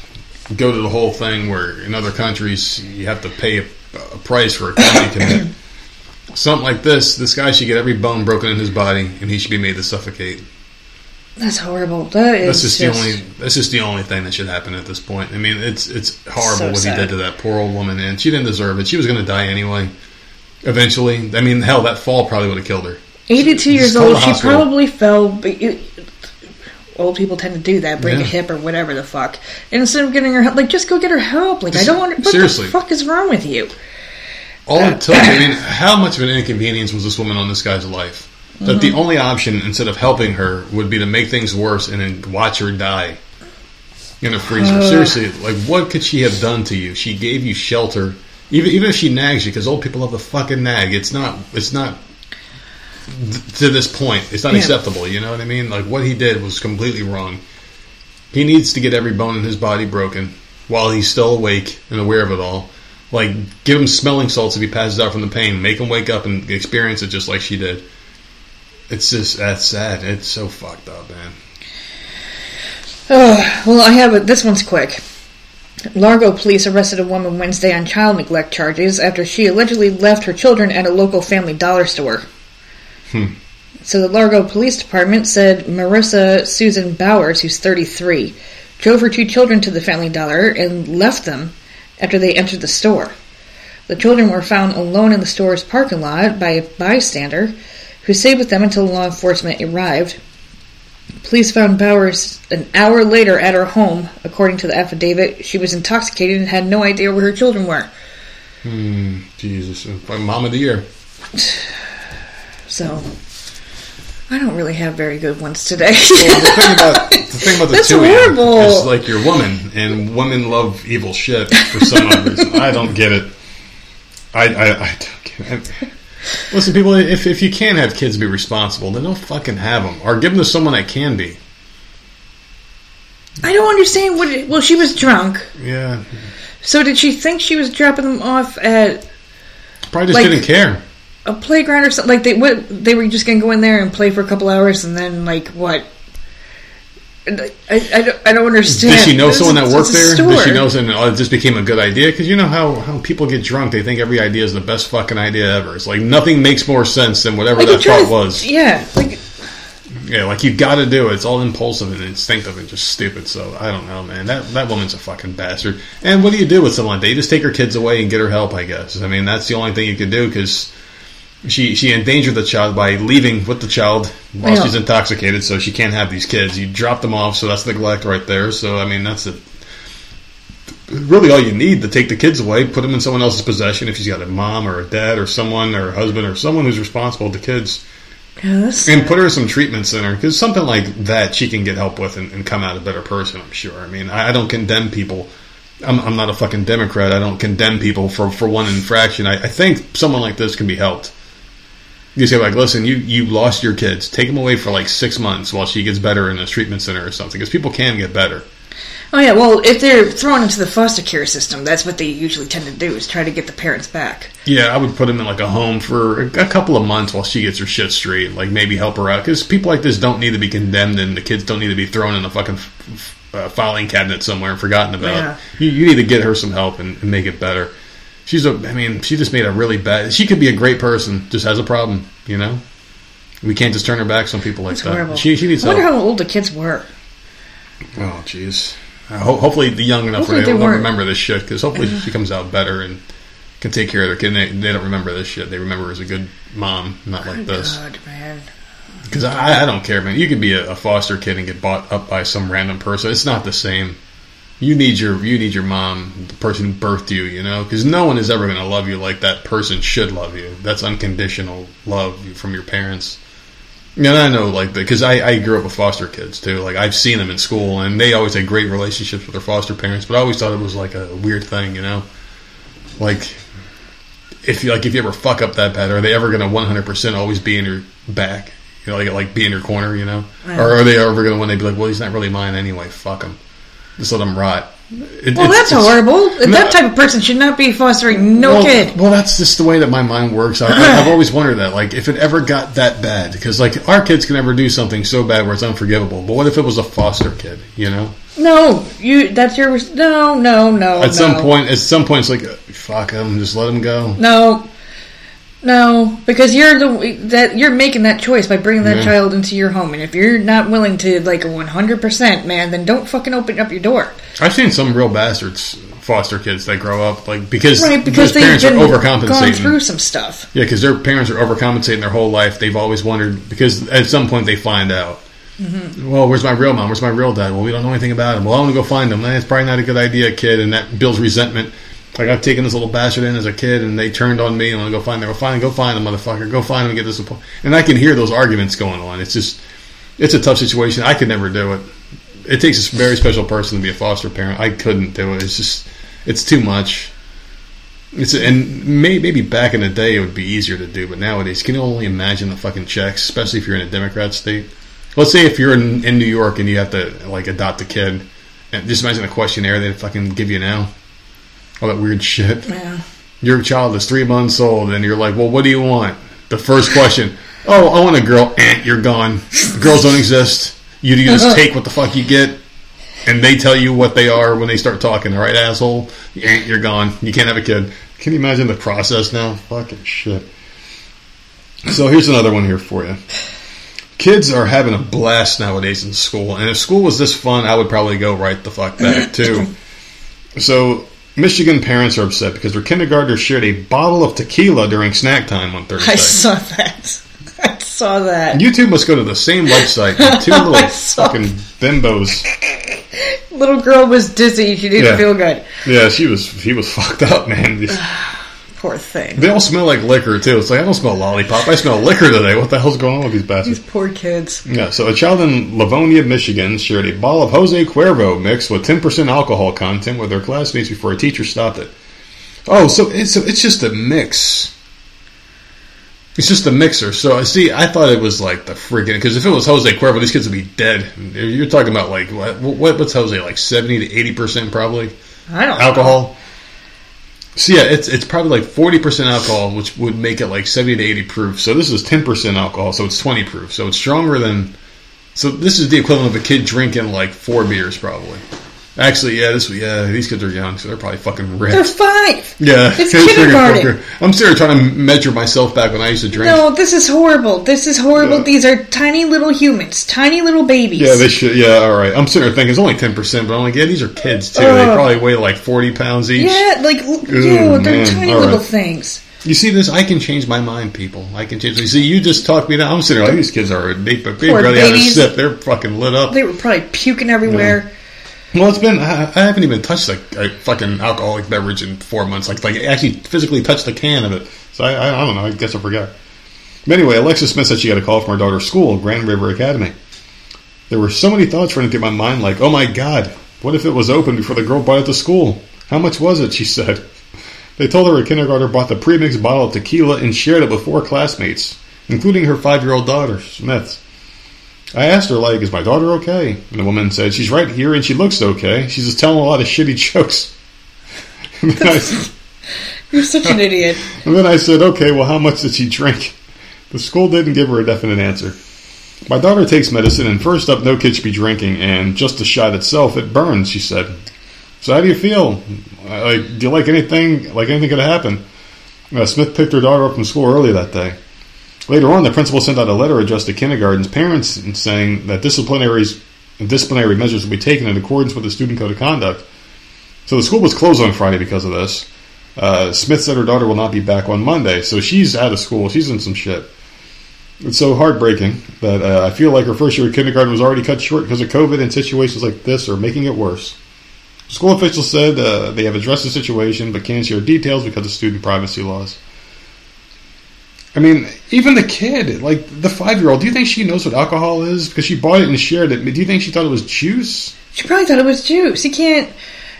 go to the whole thing where in other countries you have to pay a, a price for a you commit. Something like this, this guy should get every bone broken in his body, and he should be made to suffocate. That's horrible. That is That's just, the only. That's just the only thing that should happen at this point. I mean, it's it's horrible So what he did to that poor old woman, and she didn't deserve it. She was going to die anyway. Eventually, I mean, hell, that fall probably would have killed her. 82 years old. She probably fell. But you, old people tend to do that, break Yeah. a hip or whatever the fuck. And instead of getting her help, like just go get her help. Like I don't want. What seriously. the fuck is wrong with you? All it uh, took, I mean, how much of an inconvenience was this woman on this guy's life? That the mm-hmm. only option, instead of helping her, would be to make things worse and then watch her die in a freezer. Seriously, like, what could she have done to you? She gave you shelter. Even, even if she nags you, because old people love to fucking nag. It's not, it's not, to this point, it's not Yeah. acceptable, you know what I mean? Like, what he did was completely wrong. He needs to get every bone in his body broken while he's still awake and aware of it all. Like, give him smelling salts if he passes out from the pain. Make him wake up and experience it just like she did. It's just, that's sad. It's so fucked up, man. Oh, well, I have it. This one's quick. Largo police arrested a woman Wednesday on child neglect charges after she allegedly left her children at a local family dollar store. Hmm. So the Largo Police Department said Marissa Susan Bowers, who's 33, drove her two children to the family dollar and left them after they entered the store. The children were found alone in the store's parking lot by a bystander who stayed with them until law enforcement arrived. Police found Bowers an hour later at her home. According to the affidavit, she was intoxicated and had no idea where her children were. Hmm, Jesus. Mom of the Year. So, I don't really have very good ones today. Well, the thing about the thing about the That's two of you horrible. is like you're woman, and women love evil shit for some odd reason. I don't get it. I, I, I don't get it. Listen, people, if if you can't have kids be responsible, then don't fucking have them, or give them to someone that can be. I don't understand what. It, well, she was drunk. Yeah, So did she think she was dropping them off at probably just Like- didn't care. A playground or something? Like they what? They were just gonna go in there and play for a couple hours and then like what? I, I, don't, I don't understand. Did she know someone that worked there? Did she know something? Oh, it just became a good idea because you know how, how people get drunk. They think every idea is the best fucking idea ever. It's like nothing makes more sense than whatever Like, that thought was. Yeah, like Yeah, like you got to do it. It's all impulsive and instinctive and just stupid. So I don't know, man. That that woman's a fucking bastard. And what do you do with someone like that? You just take her kids away and get her help. I guess. I mean, that's the only thing you could do because she she endangered the child by leaving with the child while she's intoxicated, so she can't have these kids. You drop them off, so that's neglect right there. So I mean, that's it. Really, all you need to take the kids away, put them in someone else's possession. If she's got a mom or a dad or someone or a husband or someone who's responsible the kids, that's- and put her in some treatment center because something like that she can get help with and, and come out a better person. I'm sure. I mean, I, I don't condemn people. I'm, I'm not a fucking Democrat. I don't condemn people for, for one infraction. I, I think someone like this can be helped. You say like, listen, you you lost your kids. Take them away for like six months while she gets better in a treatment center or something. Because people can get better. Oh yeah, well, if they're thrown into the foster care system, that's what they usually tend to do is try to get the parents back. Yeah, I would put them in like a home for a couple of months while she gets her shit straight. Like maybe help her out because people like this don't need to be condemned, and the kids don't need to be thrown in a fucking uh, filing cabinet somewhere and forgotten about. Yeah. You, you need to get her some help and, and make it better. She's a, I mean, she just made a really bad. She could be a great person, just has a problem, you know. We can't just turn her back on people like It's that. horrible. She, she needs I wonder help. how old the kids were. Oh, jeez. Uh, ho- hopefully, the young enough where they, they don't remember this shit. Because hopefully, she comes out better and can take care of their kid. They, they don't remember this shit. They remember her as a good mom, not like this. God, man. Because I, I don't care, man. You could be a, a foster kid and get bought up by some random person. It's not the same. You need your you need your mom, the person who birthed you. You know, because no one is ever going to love you like that person should love you. That's unconditional love from your parents. And I know, like, because I, I grew up with foster kids too. Like, I've seen them in school, and they always had great relationships with their foster parents. But I always thought it was like a weird thing, you know. Like, if you like, if you ever fuck up that bad, are they ever going to one hundred percent always be in your back? You know, like like be in your corner, you know, Yeah. or are they ever going to when they be like, well, he's not really mine anyway. Fuck him, just let them rot. It- Well, it's- that's it's- horrible. No. that type of person should not be fostering no well, kid. Well, that's just the way that my mind works. I, I've always wondered that, like, if it ever got that bad, because like our kids can never do something so bad where it's unforgivable. But what if it was a foster kid? You know, No, you. That's your. No, no, no. at no. some point, at some point, it's like, fuck them. just let them go. No, no, because you're the that you're making that choice by bringing that Yeah. child into your home, and if you're not willing to like a 100 percent man, then don't fucking open up your door. I've seen some real bastards foster kids that grow up like because Right, because their parents are gone overcompensating. through some stuff. Yeah, because their parents are overcompensating their whole life. They've always wondered because at some point they find out. Mm-hmm. Well, where's my real mom? Where's my real dad? Well, we don't know anything about him. Well, I want to go find him. That's probably not a good idea, kid, and that builds resentment. Like I've taken this little bastard in as a kid, and they turned on me, and I to go find them. Well, fine, go find him, motherfucker. Go find him and get this. appo-" And I can hear those arguments going on. It's just, it's a tough situation. I could never do it. It takes a very special person to be a foster parent. I couldn't do it. It's just, it's too much. It's and may, maybe back in the day it would be easier to do, but nowadays can you only imagine the fucking checks, especially if you're in a Democrat state. Let's say if you're in, in New York and you have to like adopt a kid, and just imagine the questionnaire they fucking give you now, all that weird shit. Yeah. Your child is three months old, and you're like, well, what do you want? The first question, oh, I want a girl. Eh, you're gone. Girls don't exist. You, just take what the fuck you get, and they tell you what they are when they start talking. All right, asshole. Eh, you're gone. You can't have a kid. Can you imagine the process now? Fucking shit. So here's another one here for you. Kids are having a blast nowadays in school, and if school was this fun, I would probably go right the fuck back too. So Michigan parents are upset because their kindergartner shared a bottle of tequila during snack time on Thursday. I saw that. I saw that. You two must go to the same website. Two little fucking bimbos. Little girl was dizzy. She didn't Yeah. feel good. Yeah, she was. He was fucked up, man. Poor thing. They all smell like liquor too. It's like I don't smell lollipop. I smell liquor today. What the hell's going on with these bastards? These poor kids. Yeah, so a child in Livonia, Michigan shared a bottle of Jose Cuervo mixed with 10% alcohol content with their classmates before a teacher stopped it. Oh, so it's it's just a mix. It's just a mixer. So I see. I thought it was like the freaking because if it was Jose Cuervo, these kids would be dead. You're talking about like what? what what's Jose like? Seventy to eighty percent probably I don't know. So yeah, it's it's probably like forty percent alcohol, which would make it like seventy to eighty proof. So this is ten percent alcohol, so it's twenty proof. So it's stronger than. So this is the equivalent of a kid drinking like four beers, probably. Actually, yeah, this yeah, these kids are young, so they're probably fucking red. They're five. Yeah, It's kindergarten. I'm sitting there trying to measure myself back when I used to drink. No, this is horrible. This is horrible. Yeah. These are tiny little humans, tiny little babies. Yeah, they should. Yeah, all right. I'm sitting there thinking it's only ten percent, but I'm like, yeah, these are kids too. They probably weigh like forty pounds each. Yeah, like ew, they're tiny All little right. things. You see this? I can change my mind, people. I can change. You see, you just talked me down. I'm sitting there like these kids are they, they barely had a sip. They're fucking lit up. They were probably puking everywhere. Well, it's been I, I haven't even touched like a fucking alcoholic beverage in four months. Like like actually physically touched the can of it. So I, I, I don't know. I guess I forgot. But anyway, Alexis Smith said she got a call from her daughter's school, Grand River Academy. There were so many thoughts running through my mind, like, oh my god, what if it was open before the girl brought it to school? How much was it? She said. They told her a kindergartner bought the pre-mixed bottle of tequila and shared it with four classmates, including her five-year-old daughter, Smith. I asked her, like, is my daughter okay? And the woman said, she's right here and she looks okay. She's just telling a lot of shitty jokes. I, You're such an idiot. and then I said, okay, well, how much did she drink? The school didn't give her a definite answer. My daughter takes medicine, and first up, no kid should be drinking, and just the shot itself, it burns, she said. So how do you feel? Like, do you like anything? Like anything could happen? Uh, Smith picked her daughter up from school early that day. Later on, the principal sent out a letter addressed to kindergarten's parents saying that disciplinaries, disciplinary measures will be taken in accordance with the student code of conduct. So the school was closed on Friday because of this. Uh, Smith said her daughter will not be back on Monday, so she's out of school. She's in some shit. It's so heartbreaking that uh, I feel like her first year of kindergarten was already cut short because of COVID, and situations like this are making it worse. School officials said uh, they have addressed the situation but can't share details because of student privacy laws. I mean, even the kid, like the five year old, do you think she knows what alcohol is? Because she bought it and shared it. Do you think she thought it was juice? She probably thought it was juice. You can't.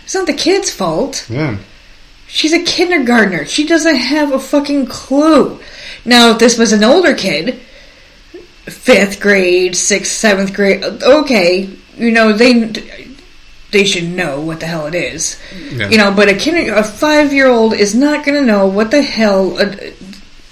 It's not the kid's fault. Yeah. She's a kindergartner. She doesn't have a fucking clue. Now, if this was an older kid, fifth grade, sixth, seventh grade, okay, you know they they should know what the hell it is. Yeah. You know, but a kid, a five year old is not going to know what the hell uh,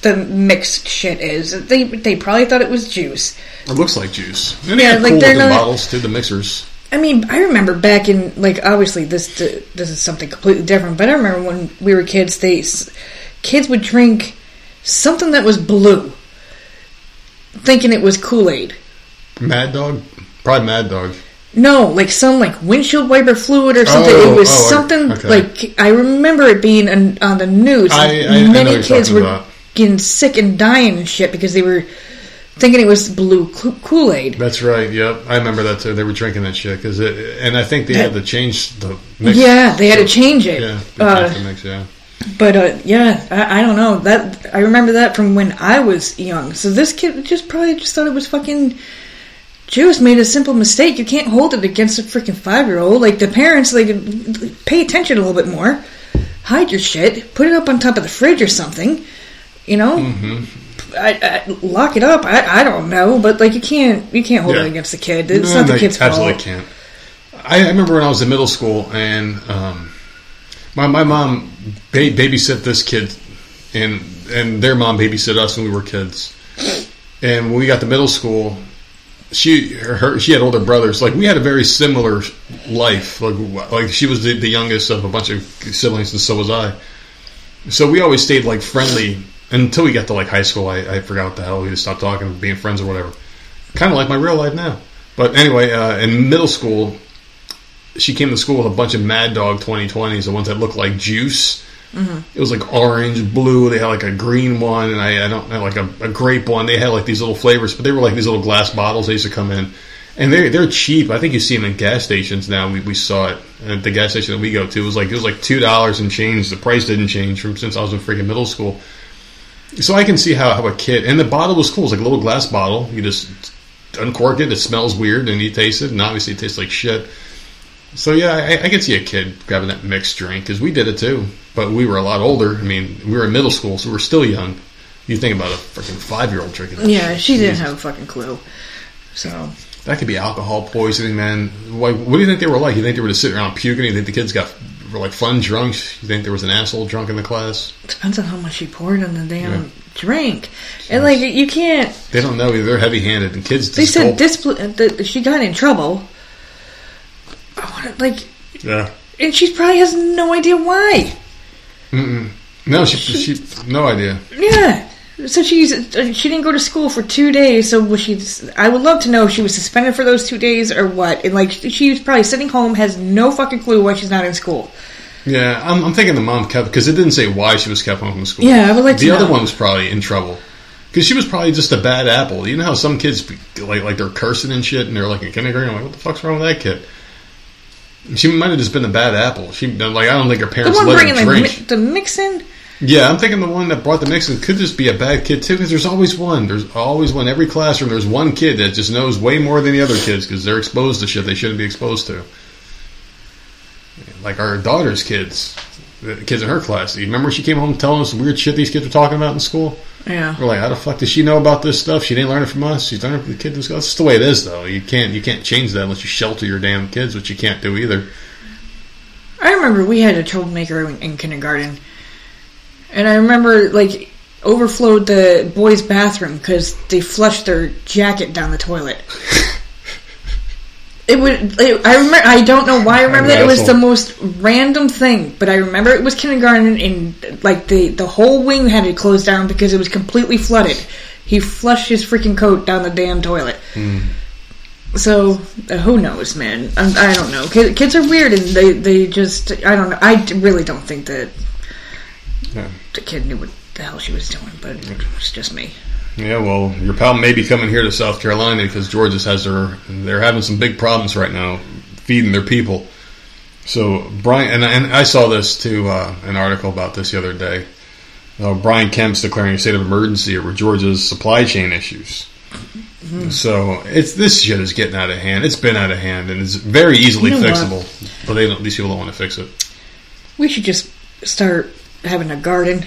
the mixed shit is. They they probably thought it was juice. It looks like juice. And Yeah, had like, cool they're looking not- bottles too, the mixers. I mean, I remember back in like obviously this this is something completely different, but I remember when we were kids, they kids would drink something that was blue, thinking it was Kool Aid. Mad Dog? Probably Mad Dog. No, like some like windshield wiper fluid or something. Oh, it was oh, something okay. like I remember it being on, on the news. I- Like, I- I know many what you're kids were about. Getting sick and dying and shit because they were thinking it was blue Kool Aid. That's right. Yep, I remember that too. They were drinking that shit because, and I think they had to change the mix. Yeah, they had to change it. Yeah, Uh, the mix. Yeah, But uh, yeah, I, I don't know that I remember that from when I was young. So this kid just probably just thought it was fucking juice. Made a simple mistake. You can't hold it against a freaking five year old. Like the parents, like pay attention a little bit more. Hide your shit. Put it up on top of the fridge or something. You know, Mm-hmm. I, I, lock it up. I, I don't know, but like you can't you can't hold Yeah. it against the kid. It's No, not the kid's absolutely fault. can't. I, I remember when I was in middle school and um, my my mom ba- babysit this kid, and and their mom babysit us when we were kids. And when we got to middle school, she her she had older brothers. Like we had a very similar life. Like like she was the, the youngest of a bunch of siblings, and so was I. So we always stayed like friendly until we got to like high school. I, I forgot what the hell we just stopped talking, being friends or whatever. Kind of like my real life now. But anyway, uh, in middle school, she came to school with a bunch of Mad Dog 2020s, the ones that looked like juice. It was like orange, blue. They had like a green one, and I, I don't know, like a, a grape one. They had like these little flavors, but they were like these little glass bottles. They used to come in, and they they're cheap. I think you see them in gas stations now. We, we saw it at the gas station that we go to. It was like it was like two dollars and change. The price didn't change from since I was in freaking middle school. So I can see how, how a kid and the bottle was cool. It's like a little glass bottle. You just uncork it. It smells weird, and you taste it, and obviously it tastes like shit. So yeah, I, I could see a kid grabbing that mixed drink because we did it too, but we were a lot older. I mean, we were in middle school, so we are still young. You think about a freaking five year old drinking. that Yeah, she didn't have a fucking clue. So That could be alcohol poisoning, man. Why, what do you think they were like? You think they were just sitting around puking? You think the kids got were like fun drunks? You think there was an asshole drunk in the class? depends on how much she poured in the damn Yeah. drink. And like you can't. They don't know. They're heavy handed, and kids. They said discipline that she got in trouble. I wanna, like, Yeah. and she probably has no idea why. Mm-mm. No, she, she, no idea. Yeah. So she's uh, she didn't go to school for two days. So was she? I would love to know if she was suspended for those two days or what. And like she's probably sitting home, has no fucking clue why she's not in school. Yeah, I'm, I'm thinking the mom kept because it didn't say why she was kept home from school. Yeah, I would like the other know. one was probably in trouble because she was probably just a bad apple. You know how some kids be- like like they're cursing and shit, and they're like in kindergarten. I'm like, what the fuck's wrong with that kid? She might have just been a bad apple. She like I don't think her parents The one let bringing her the, drink. mi- the mixin. Yeah, I'm thinking the one that brought the mixing could just be a bad kid too, because there's always one. There's always one. Every classroom, there's one kid that just knows way more than the other kids because they're exposed to shit they shouldn't be exposed to. Like our daughter's kids, the kids in her class. You remember she came home telling us weird shit these kids were talking about in school? Yeah. We're like, how the fuck does she know about this stuff? She didn't learn it from us. She's learning it from the kids in school. That's just the way it is, though. You can't you can't change that unless you shelter your damn kids, which you can't do either. I remember we had a troublemaker in, in kindergarten, and I remember like overflowed the boys' bathroom because they flushed their jacket down the toilet. It would. It, I remember. I don't know why I remember that. It was the most random thing, but I remember it was kindergarten, and like the the whole wing had to close down because it was completely flooded. He flushed his freaking coat down the damn toilet. Hmm. So uh, who knows, man? I, I don't know. Kids, kids are weird, and they they just. I don't know. I really don't think that Yeah. the kid knew what the hell she was doing, but it's just me. Yeah, well, your pal may be coming here to South Carolina because Georgia has their they're having some big problems right now feeding their people. So Brian and and I saw this too uh, an article about this the other day. Uh, Brian Kemp's declaring a state of emergency over Georgia's supply chain issues. So it's this shit is getting out of hand. It's been out of hand and it's very easily You know what? fixable. But they don't, these people don't want to fix it. We should just start having a garden,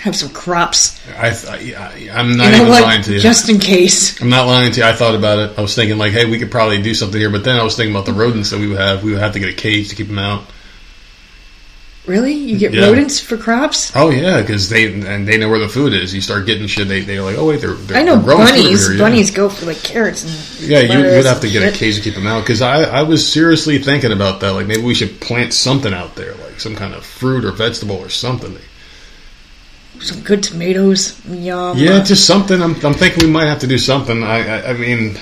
have some crops. I, I I'm not You know even what? lying to you. Just in case. I'm not lying to you. I thought about it. I was thinking like, hey, we could probably do something here. But then I was thinking about the rodents that we would have. We would have to get a cage to keep them out. Really? You get Yeah. rodents for crops? Oh yeah, because they and they know where the food is. You start getting shit. They they're like, oh wait, they're, they're I know they're growing food over bunnies. here, yeah. Bunnies go for like carrots and Yeah, you, you'd have to get a cage to keep them out. Because I I was seriously thinking about that. Like maybe we should plant something out there, like some kind of fruit or vegetable or something. Some good tomatoes. Yum. Yeah, just something. I'm, I'm thinking we might have to do something. I, I, I mean,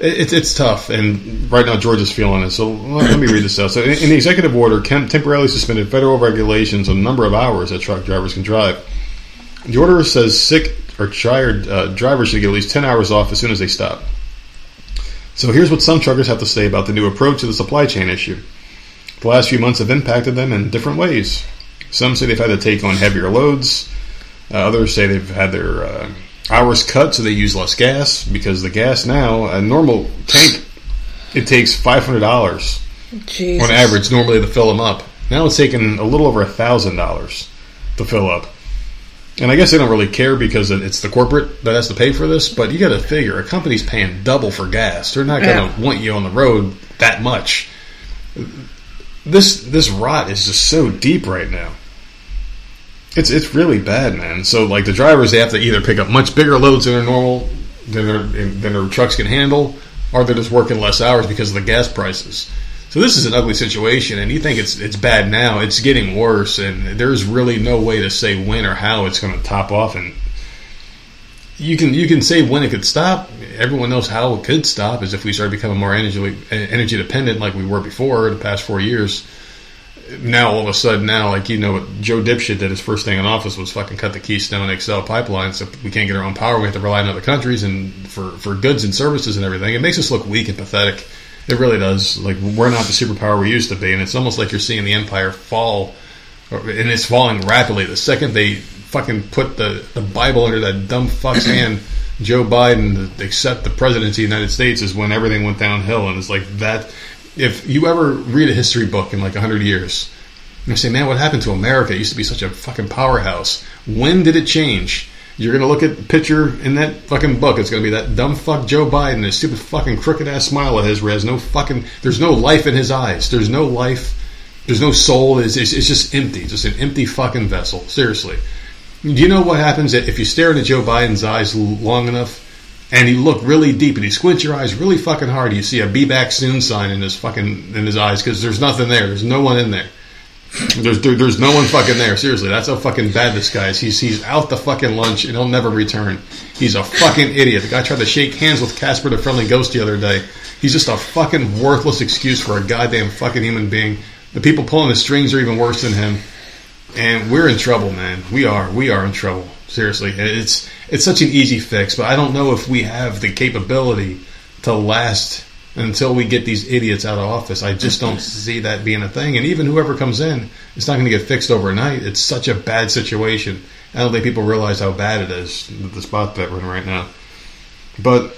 it, it's tough, and right now Georgia's feeling it. So let, me read this out. So, in, in the executive order, Kemp temporarily suspended federal regulations on the number of hours that truck drivers can drive. The order says sick or tired uh, drivers should get at least ten hours off as soon as they stop. So here's what some truckers have to say about the new approach to the supply chain issue. The last few months have impacted them in different ways. Some say they've had to take on heavier loads. Uh, others say they've had their uh, hours cut so they use less gas because the gas now, a normal tank, it takes five hundred dollars on average normally to fill them up. Now it's taking a little over a thousand dollars to fill up. And I guess they don't really care because it's the corporate that has to pay for this. But you got to figure a company's paying double for gas. They're not going to Yeah. want you on the road that much. This this rot is just so deep right now. It's it's really bad, man. So like the drivers, they have to either pick up much bigger loads than their normal than their than their trucks can handle, or they're just working less hours because of the gas prices. So this is an ugly situation, and you think it's it's bad now. It's getting worse, and there's really no way to say when or how it's going to top off. And you can you can say when it could stop. Everyone knows how it could stop is if we start becoming more energy energy dependent like we were before the past four years. Now all of a sudden now like you know what Joe Dipshit did his first thing in office was fucking cut the Keystone XL pipeline so we can't get our own power we have to rely on other countries and for for goods and services and everything it makes us look weak and pathetic it really does like we're not the superpower we used to be and it's almost like you're seeing the empire fall and it's falling rapidly. The second they fucking put the, the Bible under that dumb fuck's hand, Joe Biden to accept the presidency of the United States is when everything went downhill. And it's like that. If you ever read a history book in like a hundred years, and you say, "Man, what happened to America? It used to be such a fucking powerhouse. When did it change?" You're gonna look at the picture in that fucking book. It's gonna be that dumb fuck Joe Biden, his stupid fucking crooked ass smile of his, where has no fucking, there's no life in his eyes. There's no life. There's no soul. It's, it's, it's just empty. Just an empty fucking vessel. Seriously. Do you know what happens if you stare into Joe Biden's eyes long enough and you look really deep and you squint your eyes really fucking hard, you see a "Be back soon" sign in his fucking in his eyes because there's nothing there. There's no one in there. There's there, there's no one fucking there. Seriously, that's how fucking bad this guy is. He's he's out the fucking lunch and he'll never return. He's a fucking idiot. The guy tried to shake hands with Casper the Friendly Ghost the other day. He's just a fucking worthless excuse for a goddamn fucking human being. The people pulling the strings are even worse than him. And we're in trouble, man. We are. We are in trouble. Seriously, it's it's such an easy fix, but I don't know if we have the capability to last until we get these idiots out of office. I just don't see that being a thing. And even whoever comes in, it's not going to get fixed overnight. It's such a bad situation. I don't think people realize how bad it is the spot that we're in right now. But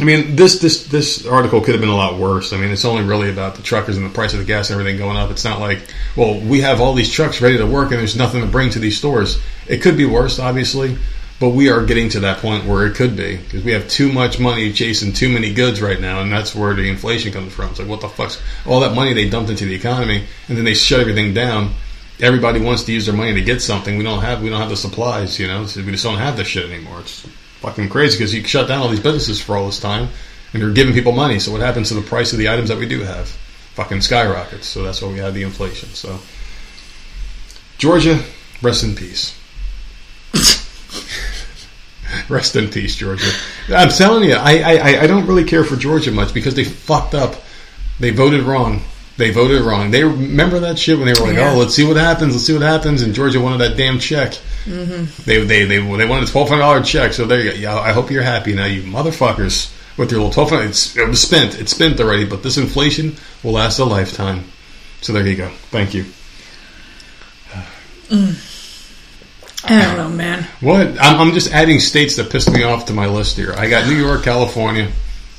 I mean, this this this article could have been a lot worse. I mean, it's only really about the truckers and the price of the gas and everything going up. It's not like, well, we have all these trucks ready to work and there's nothing to bring to these stores. It could be worse, obviously, but we are getting to that point where it could be because we have too much money chasing too many goods right now, and that's where the inflation comes from. It's like, what the fuck's all that money they dumped into the economy, and then they shut everything down. Everybody wants to use their money to get something. We don't have we don't have the supplies, you know. So we just don't have this shit anymore. It's fucking crazy because you shut down all these businesses for all this time, and you're giving people money. So what happens to the price of the items that we do have? Fucking skyrockets. So that's why we have the inflation. So Georgia, rest in peace. rest in peace, Georgia. I'm telling you, I, I I don't really care for Georgia much because they fucked up. They voted wrong. They voted wrong. They remember that shit when they were like, Yeah. "Oh, let's see what happens. Let's see what happens." And Georgia wanted that damn check. They they they they wanted a twelve hundred dollar check. So there you go. Yeah, I hope you're happy now, you motherfuckers, with your little twelve hundred. It's it was spent. It's spent already. But this inflation will last a lifetime. So there you go. Thank you. I don't know, man. What? I'm, I'm just adding states that pissed me off to my list here. I got New York, California.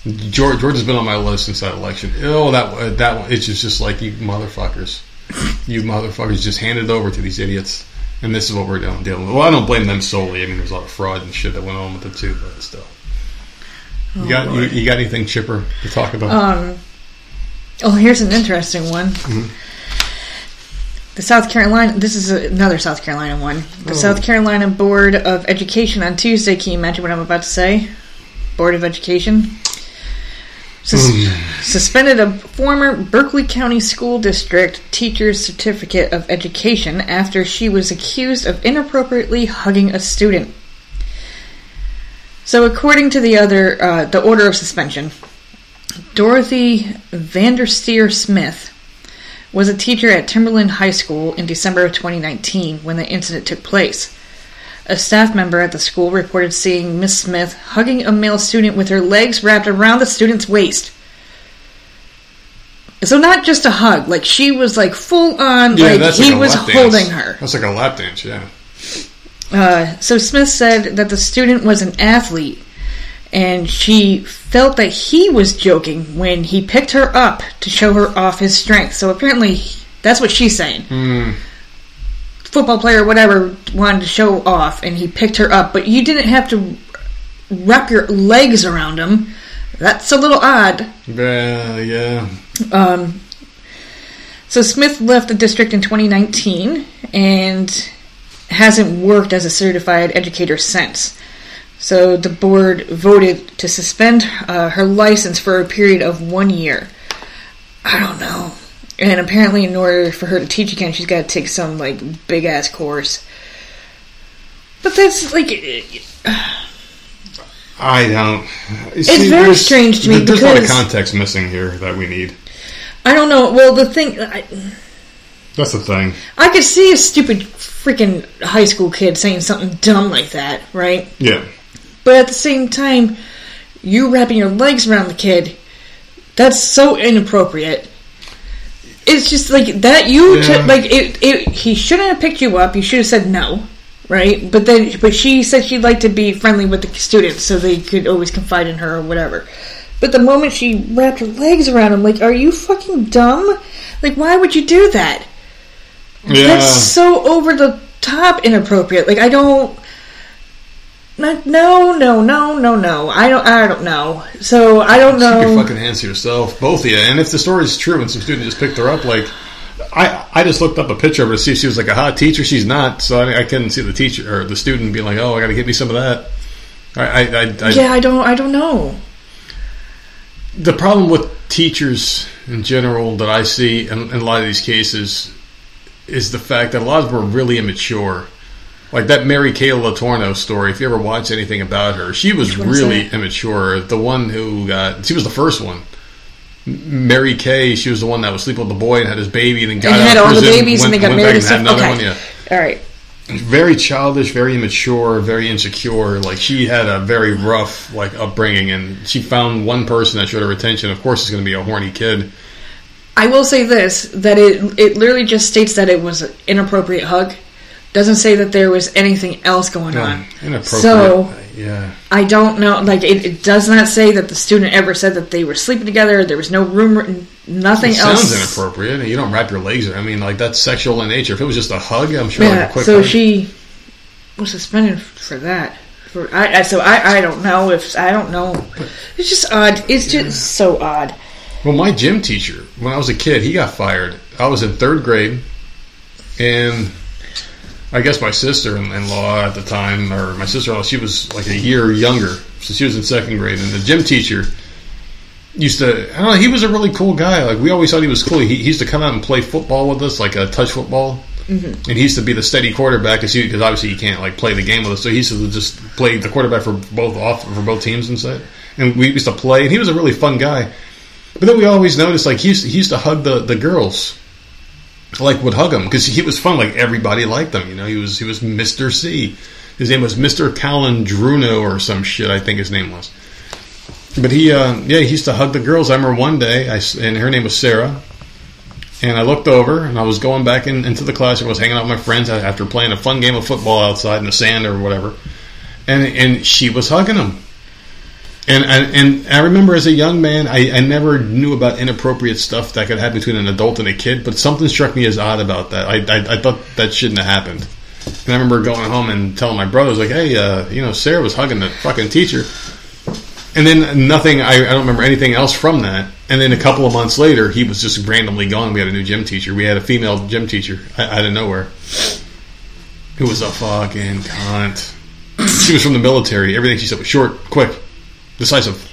George, Georgia's been on my list since that election. Oh, that uh, that one. It's just, just like you motherfuckers. You motherfuckers just handed over to these idiots, and this is what we're. Dealing with. Well, I don't blame them solely. I mean, there's a lot of fraud and shit that went on with it too, but still. You got you, you got anything chipper to talk about? Um, oh, here's an interesting one. The South Carolina. This is another South Carolina one. The Oh. South Carolina Board of Education on Tuesday. Can you imagine what I'm about to say? Board of Education Sus- suspended a former Berkeley County School District teacher's certificate of education after she was accused of inappropriately hugging a student. So, according to the other, uh, the order of suspension, Dorothy Vandersteer Smith was a teacher at Timberland High School in December of 2019 when the incident took place. A staff member at the school reported seeing Miss Smith hugging a male student with her legs wrapped around the student's waist. So not just a hug, like she was like full on, yeah, like he a was lap dance. holding her. That's like a lap dance, yeah. Uh, so Smith said that the student was an athlete, and she felt that he was joking when he picked her up to show her off his strength. So apparently, that's what she's saying. Hmm. Football player, whatever, wanted to show off, and he picked her up, but you didn't have to wrap your legs around him. That's a little odd. Yeah, yeah. Um, so Smith left the district in 2019 and hasn't worked as a certified educator since. So the board voted to suspend uh, her license for a period of one year. I don't know. And apparently, in order for her to teach again, she's got to take some like big ass course. But that's like I don't. It's very strange to me There's a lot of context missing here that we need. I don't know. Well, the thing I, That's the thing. I could see a stupid freaking high school kid saying something dumb like that, right? Yeah. But at the same time, you wrapping your legs around the kid, that's so inappropriate. It's just like that. You Yeah. took like it, it. He shouldn't have picked you up. You should have said no, right? But then, but she said she'd like to be friendly with the students, so they could always confide in her or whatever. But the moment she wrapped her legs around him, like, are you fucking dumb? Like, why would you do that? Yeah. That's so over the top inappropriate. Like I don't. No, no, no, no, no, no. I don't. I don't know. So I don't Keep your fucking hands to yourself, both of you. And if the story's true and some student just picked her up, like, I I just looked up a picture of her to see if she was like a hot teacher. She's not, so I, I couldn't see the teacher or the student being like, oh, I got to get me some of that. I, I, I, I Yeah, I don't. I don't know. the problem with teachers in general that I see in, in a lot of these cases is the fact that a lot of them are really immature. Like that Mary Kay Letourneau story. If you ever watch anything about her, she was Which one is really immature. The one who got, she was the first one. Mary Kay, she was the one that was sleeping with the boy and had his baby, and then got And out had of all the prison, babies went, and they got married and and had another Okay. one. Yeah, All right. very childish, very immature, very insecure. Like she had a very rough like upbringing, and she found one person that showed her attention. Of course, it's going to be a horny kid. I will say this: that it it literally just states that it was an inappropriate hug. Doesn't say that there was anything else going on. inappropriate. So Yeah. I don't know. Like it, it does not say that the student ever said that they were sleeping together. There was no rumor, nothing It else. sounds inappropriate. You don't wrap your legs. I mean, like that's sexual in nature. If it was just a hug, I'm sure. like Yeah. quick So hug. she was suspended for that. For I, I so I I don't know if I don't know. It's just odd. It's just so odd. Well, my gym teacher, when I was a kid, he got fired. I was in third grade, and I guess my sister-in-law at the time, or my sister-in-law, she was like a year younger, so she was in second grade. And the gym teacher used to, I don't know, he was a really cool guy. Like we always thought he was cool. He, he used to come out and play football with us, like a touch football. Mm-hmm. And he used to be the steady quarterback because obviously he can't like play the game with us. So he used to just play the quarterback for both off for both teams and stuff. And we used to play, and he was a really fun guy. But then we always noticed like he used, he used to hug the, the girls, like would hug him because he was fun. Like everybody liked him. You know, he was he was Mister C. His name was Mister Calandruno or some shit. I think his name was. But he, uh, yeah, he used to hug the girls. I remember one day, I and her name was Sarah. And I looked over, and I was going back in, into the classroom. I was hanging out with my friends after playing a fun game of football outside in the sand or whatever. And and she was hugging him. And and, and I remember as a young man, I, I never knew about inappropriate stuff that could happen between an adult and a kid. But something struck me as odd about that. I I, I thought that shouldn't have happened. And I remember going home and telling my brothers, like, "Hey, uh, you know, Sarah was hugging the fucking teacher." And then nothing. I, I don't remember anything else from that. And then a couple of months later, he was just randomly gone. We had a new gym teacher. We had a female gym teacher out of nowhere, who was a fucking cunt. She was from the military. Everything she said was short, quick, decisive.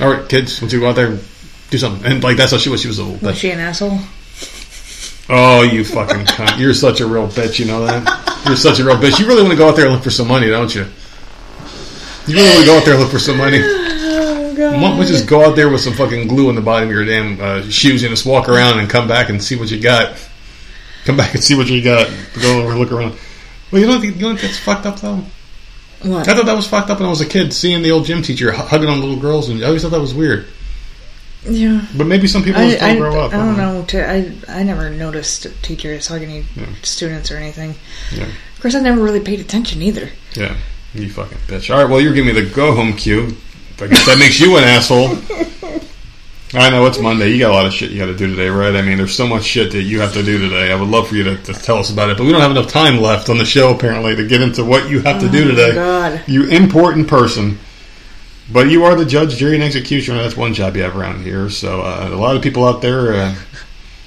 All right, kids, once you go out there, and do something. And like that's how she was. She was a little. Was she an asshole? Oh, you fucking cunt! You're such a real bitch. You know that? You're such a real bitch. You really want to go out there and look for some money, don't you? You really want to go out there and look for some money. Oh God. Why don't we just go out there with some fucking glue in the bottom of your damn uh, shoes and just walk around and come back and see what you got? Come back and see what you got. Go over and look around. Well, you don't think you don't think that's fucked up though? What? I thought that was fucked up when I was a kid, seeing the old gym teacher hugging on little girls, and I always thought that was weird. Yeah. But maybe some people I, just don't grow up. I don't know. To, I I never noticed teachers hugging any Yeah. students or anything. Yeah. Of course, I never really paid attention either. Yeah, you fucking bitch. All right, well, you're giving me the go home cue. I guess that makes you an asshole. I know it's Monday. You got a lot of shit you got to do today, right? I mean, there's so much shit that you have to do today. I would love for you to, to tell us about it, but we don't have enough time left on the show apparently to get into what you have to do Oh, today. God. You important person. But you are the judge, jury, and executioner. That's one job you have around here. So uh, a lot of people out there uh,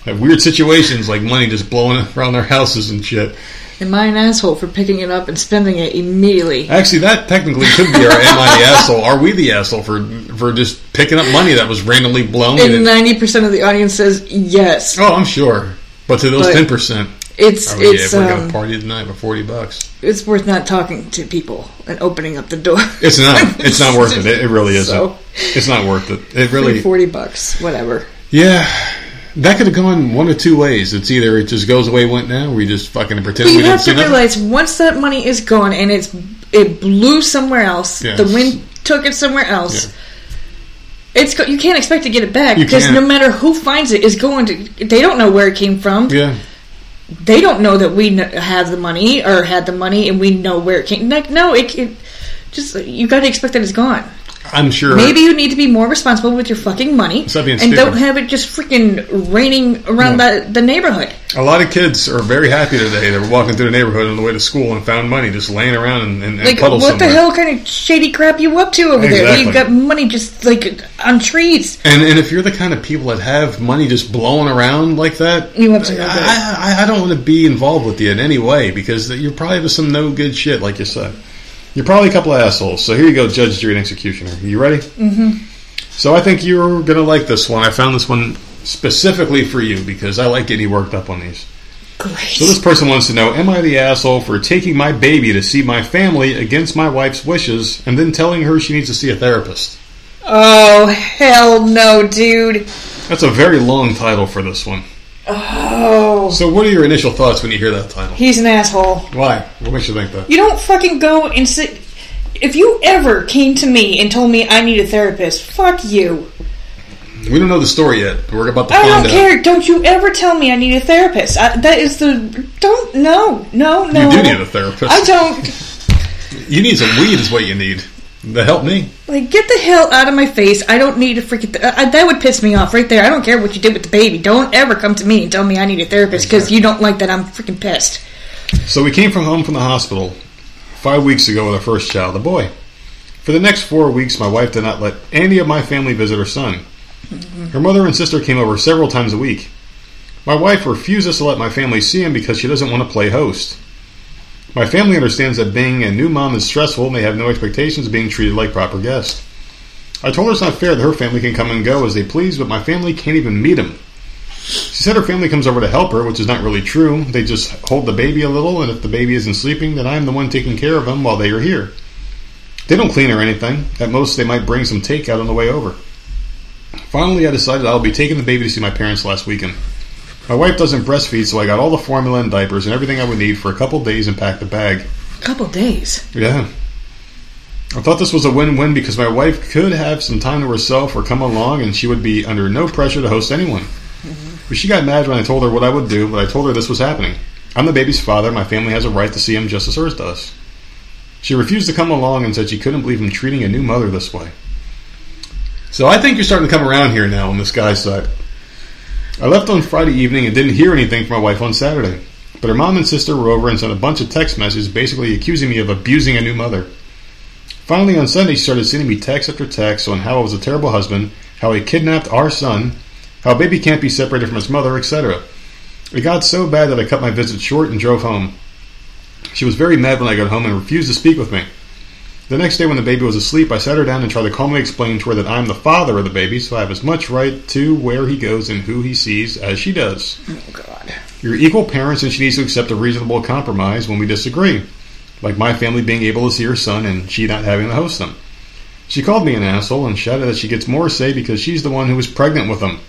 have weird situations, like money just blowing around their houses and shit. Am I an asshole for picking it up and spending it immediately? Actually, that technically could be our "Am I the asshole?" Are we the asshole for for just picking up money that was randomly blown? And ninety percent of the audience says yes. oh, I'm sure. But to those ten percent, It's yeah, it's we're gonna um, party tonight for forty bucks. it's worth not talking to people and opening up the door. It's not. It's not worth it. It, it really isn't. So- It's not worth it. It Really, really. forty bucks, whatever. Yeah. That could have gone one of two ways. It's either it just goes away, went now, or we just fucking pretend But we you didn't have see to nothing. realize once that money is gone and it's it blew somewhere else, Yes. the wind took it somewhere else. Yeah. It's you can't expect to get it back because no matter who finds it is going to. They don't know where it came from. Yeah. They don't know that we have the money or had the money and we know where it came. Like no, it, it just you got to expect that it's gone. I'm sure. Maybe you need to be more responsible with your fucking money Stop being and stupid. don't have it just freaking raining around Yeah. the, the neighborhood. A lot of kids are very happy today. They were walking through the neighborhood on the way to school and found money just laying around and, and, and Like, puddles what the hell kind of shady crap you up to over there? You've got money just like on trees. And and if you're the kind of people that have money just blowing around like that, You up to no good. I, I, I don't want to be involved with you in any way because you're probably to some no good shit, like you said. You're probably a couple of assholes. So here you go, judge, jury, and executioner. You ready? Mm-hmm. So I think you're gonna like this one. I found this one specifically for you because I like getting you worked up on these. Great. So this person wants to know: Am I the asshole for taking my baby to see my family against my wife's wishes, and then telling her she needs to see a therapist? oh hell no, dude. That's a very long title for this one. Oh, So, what are your initial thoughts when you hear that title? he's an asshole. Why? What makes you think that? You don't fucking go and sit. If you ever came to me and told me I need a therapist, fuck you. We don't know the story yet. We're about to I don't out. care. Don't you ever tell me I need a therapist. I, that is the don't no no no. You do need a therapist. I don't. You need some weed, is what you need to help me. Like, get the hell out of my face. I don't need a freaking. Th- uh, that would piss me off right there. I don't care what you did with the baby. Don't ever come to me and tell me I need a therapist because you don't like that I'm freaking pissed. So we came from home from the hospital five weeks ago with our first child, a boy. For the next four weeks, my wife did not let any of my family visit her son. Her mother and sister came over several times a week. My wife refuses to let my family see him because she doesn't want to play host. My family understands that being a new mom is stressful and they have no expectations of being treated like proper guests. I told her it's not fair that her family can come and go as they please, but my family can't even meet them. She said her family comes over to help her, which is not really true. They just hold the baby a little, and if the baby isn't sleeping, then I'm the one taking care of him while they are here. They don't clean or anything. At most, they might bring some takeout on the way over. Finally, I decided I'll be taking the baby to see my parents last weekend. My wife doesn't breastfeed, so I got all the formula and diapers and everything I would need for a couple days and packed a bag. A couple days. Yeah. I thought this was a win win because my wife could have some time to herself or come along and she would be under no pressure to host anyone. Mm-hmm. But she got mad when I told her what I would do, but I told her this was happening. I'm the baby's father. My family has a right to see him just as hers does. She refused to come along and said she couldn't believe him treating a new mother this way. So I think you're starting to come around here now on this guy's side. I left on Friday evening and didn't hear anything from my wife on Saturday. But her mom and sister were over and sent a bunch of text messages basically accusing me of abusing a new mother. Finally, on Sunday, she started sending me text after text on how I was a terrible husband, how he kidnapped our son, how a baby can't be separated from its mother, etc. It got so bad that I cut my visit short and drove home. She was very mad when I got home and refused to speak with me. The next day, when the baby was asleep, I sat her down and tried to calmly explain to her that I'm the father of the baby, so I have as much right to where he goes and who he sees as she does. Oh, God. You're equal parents, and she needs to accept a reasonable compromise when we disagree, like my family being able to see her son and she not having to host them. She called me an asshole and shouted that she gets more say because she's the one who was pregnant with him.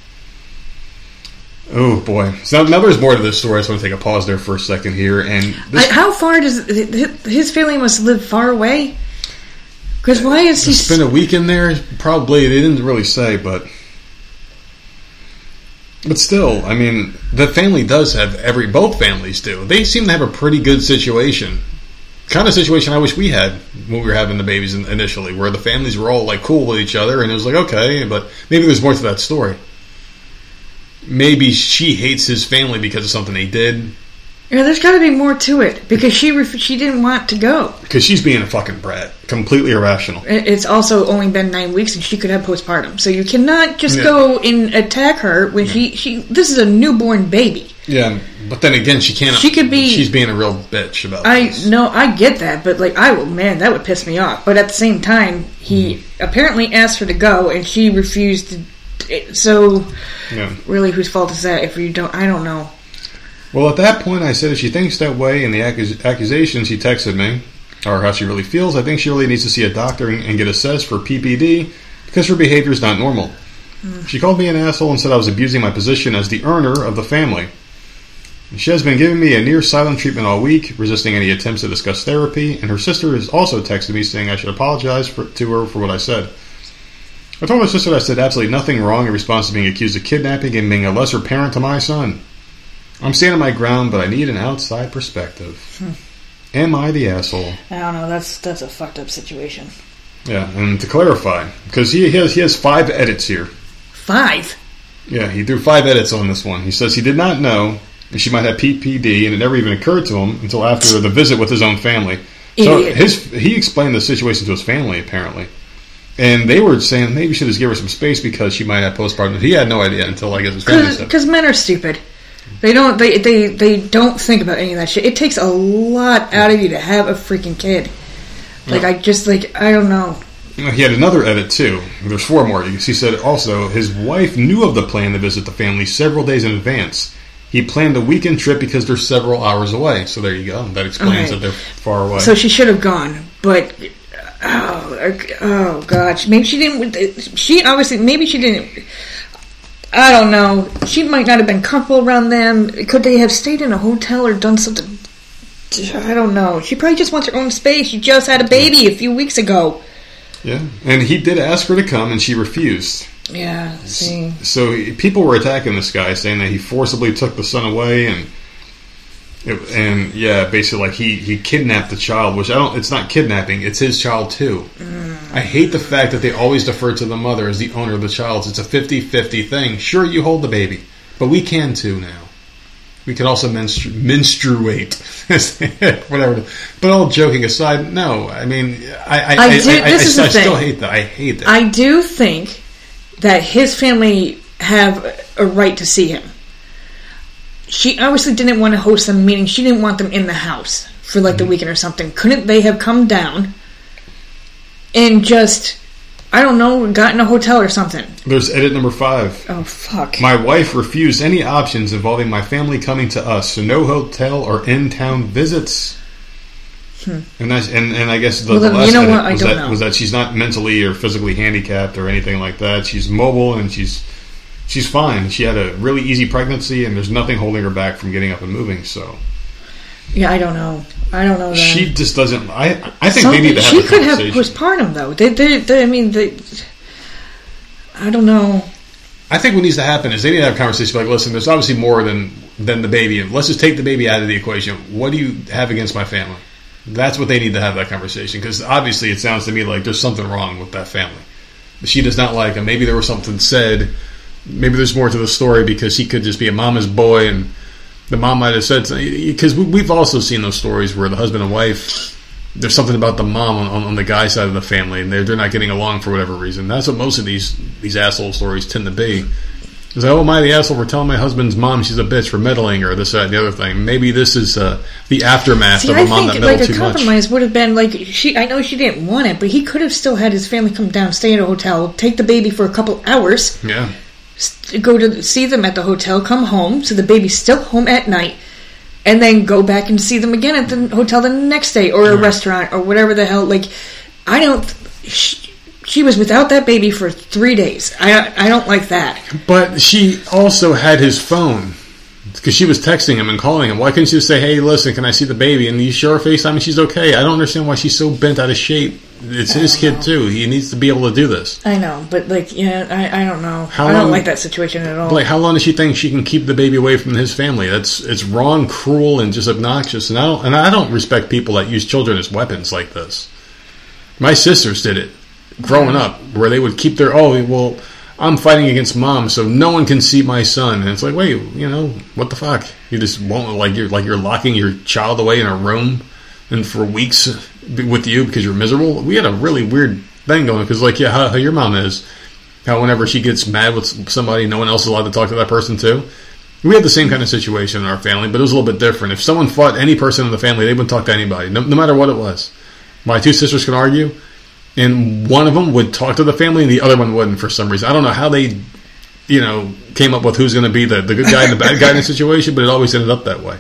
Oh boy! So now there's more to this story. I just want to take a pause there for a second here, and this, I, how far does his family must live far away? Because why is he? spend a week in there. Probably they didn't really say, but but still, I mean, the family does have every both families do. They seem to have a pretty good situation. Kind of situation I wish we had when we were having the babies initially, where the families were all like cool with each other, and it was like okay, but maybe there's more to that story. Maybe she hates his family because of something they did, Yeah, there's got to be more to it because she ref- she didn't want to go. because she's being a fucking brat, completely irrational. It's also only been nine weeks and she could have postpartum, so you cannot just Yeah. go and attack her when she she. This is a newborn baby. Yeah, but then again, she can't. She could be- She's being a real bitch about. I this. know I get that, but like I will, man, that would piss me off. But at the same time, he Mm-hmm. apparently asked her to go and she refused to. So Yeah. really, whose fault is that? If you don't, I don't know. Well, at that point, I said if she thinks that way and the accus- accusations he texted me are how she really feels, I think she really needs to see a doctor and, and get assessed for PPD because her behavior is not normal. Hmm. She called me an asshole and said I was abusing my position as the earner of the family. She has been giving me a near silent treatment all week, resisting any attempts to discuss therapy, and her sister has also texted me saying I should apologize for, to her for what I said. I told my sister I said absolutely nothing wrong in response to being accused of kidnapping and being a lesser parent to my son. I'm standing my ground, but I need an outside perspective. Hmm. Am I the asshole? I don't know. That's that's a fucked up situation. Yeah, and to clarify, because he has he has five edits here. Five. Yeah, he threw five edits on this one. He says he did not know that she might have PPD, and it never even occurred to him until after the visit with his own family. So Idiot. his he explained the situation to his family apparently, and they were saying maybe should just give her some space because she might have postpartum. He had no idea until I guess his family said. Because men are stupid. They don't. They, they they don't think about any of that shit. It takes a lot out of you to have a freaking kid. Like Yeah. I just like I don't know. He had another edit too. There's four more. He said also his wife knew of the plan to visit the family several days in advance. He planned a weekend trip because they're several hours away. So there you go. That explains Okay. that they're far away. So she should have gone, but oh, er, oh gosh, maybe she didn't. She obviously maybe she didn't. I don't know. She might not have been comfortable around them. Could they have stayed in a hotel or done something? I don't know. She probably just wants her own space. She just had a baby a few weeks ago. yeah, and he did ask her to come, and she refused. Yeah. See. So people were attacking this guy, saying that he forcibly took the son away, and It- and yeah, basically, like he he kidnapped the child, which I don't. It's not kidnapping; it's his child too. Mm. I hate the fact that they always defer to the mother as the owner of the child. It's a 50-50 thing. Sure, you hold the baby, but we can too now. We can also menstru- menstruate, whatever. But all joking aside, no. I mean, I I, I do- I, this I- is the I still hate that. I hate that. I do think that his family have a right to see him. She obviously didn't want to host them, meaning she didn't want them in the house for like the Mm-hmm. weekend or something. Couldn't they have come down and just, I don't know, got in a hotel or something? There's edit number five. Oh fuck! My wife refused any options involving my family coming to us, so no hotel or in-town visits. And that's and, and I guess the, Hmm. Well, the last you know edit was that know. was that she's not mentally or physically handicapped or anything like that. She's mobile and she's she's fine. She had a really easy pregnancy and there's nothing holding her back from getting up and moving. So yeah, I don't know. I don't know that. she just doesn't. I I think Something- they need to have she could have postpartum though. They, they, they, I mean, they, I don't know. I think what needs to happen is they need to have a conversation like, listen, there's obviously more than than the baby. Let's just take the baby out of the equation. What do you have against my family? That's what they need to have that conversation because obviously it sounds to me like there's something wrong with that family. She does not like him. Maybe there was something said. Maybe there's more to the story because he could just be a mama's boy and the mom might have said something. Because we've also seen those stories where the husband and wife, there's something about the mom on, on, the guy side of the family and they're, they're not getting along for whatever reason. That's what most of these, these asshole stories tend to be. It's like, oh, am I the asshole for telling my husband's mom she's a bitch for meddling or this, that, and the other thing? Maybe this is uh, the aftermath See, of a I mom that think meddled like a too much. compromise would have been like she. I know she didn't want it, but he could have still had his family come down, stay at a hotel, take the baby for a couple hours, Yeah. Go to see them at the hotel, come home, so the baby's still home at night, and then go back and see them again at the hotel the next day or a Right. restaurant or whatever the hell. Like, I don't. She, she was without that baby for three days. I I don't like that. But she also had his phone because she was texting him and calling him. Why couldn't she just say, "Hey, listen, can I see the baby?" And you show her FaceTime and she's okay. I don't understand why she's so bent out of shape. It's his kid too. He needs to be able to do this. I know, but like, yeah, I, I don't know. How I don't like that situation at all. Like, how long does she think she can keep the baby away from his family? That's it's wrong, cruel, and just obnoxious. And I don't and I don't respect people that use children as weapons like this. My sisters did it growing up, where they would keep their oh well, I'm fighting against mom, so no one can see my son. And it's like, wait, you know, what the fuck? You just won't like you're like you're locking your child away in a room and for weeks with you because you're miserable. We had a really weird thing going because like yeah, how, how your mom is. How whenever she gets mad with somebody, no one else is allowed to talk to that person too. We had the same kind of situation in our family, but it was a little bit different. If someone fought any person in the family, they wouldn't talk to anybody, no, no matter what it was. My two sisters could argue, and one of them would talk to the family, and the other one wouldn't for some reason. I don't know how they, you know, came up with who's going to be the, the good guy and the bad guy in the situation, but it always ended up that way.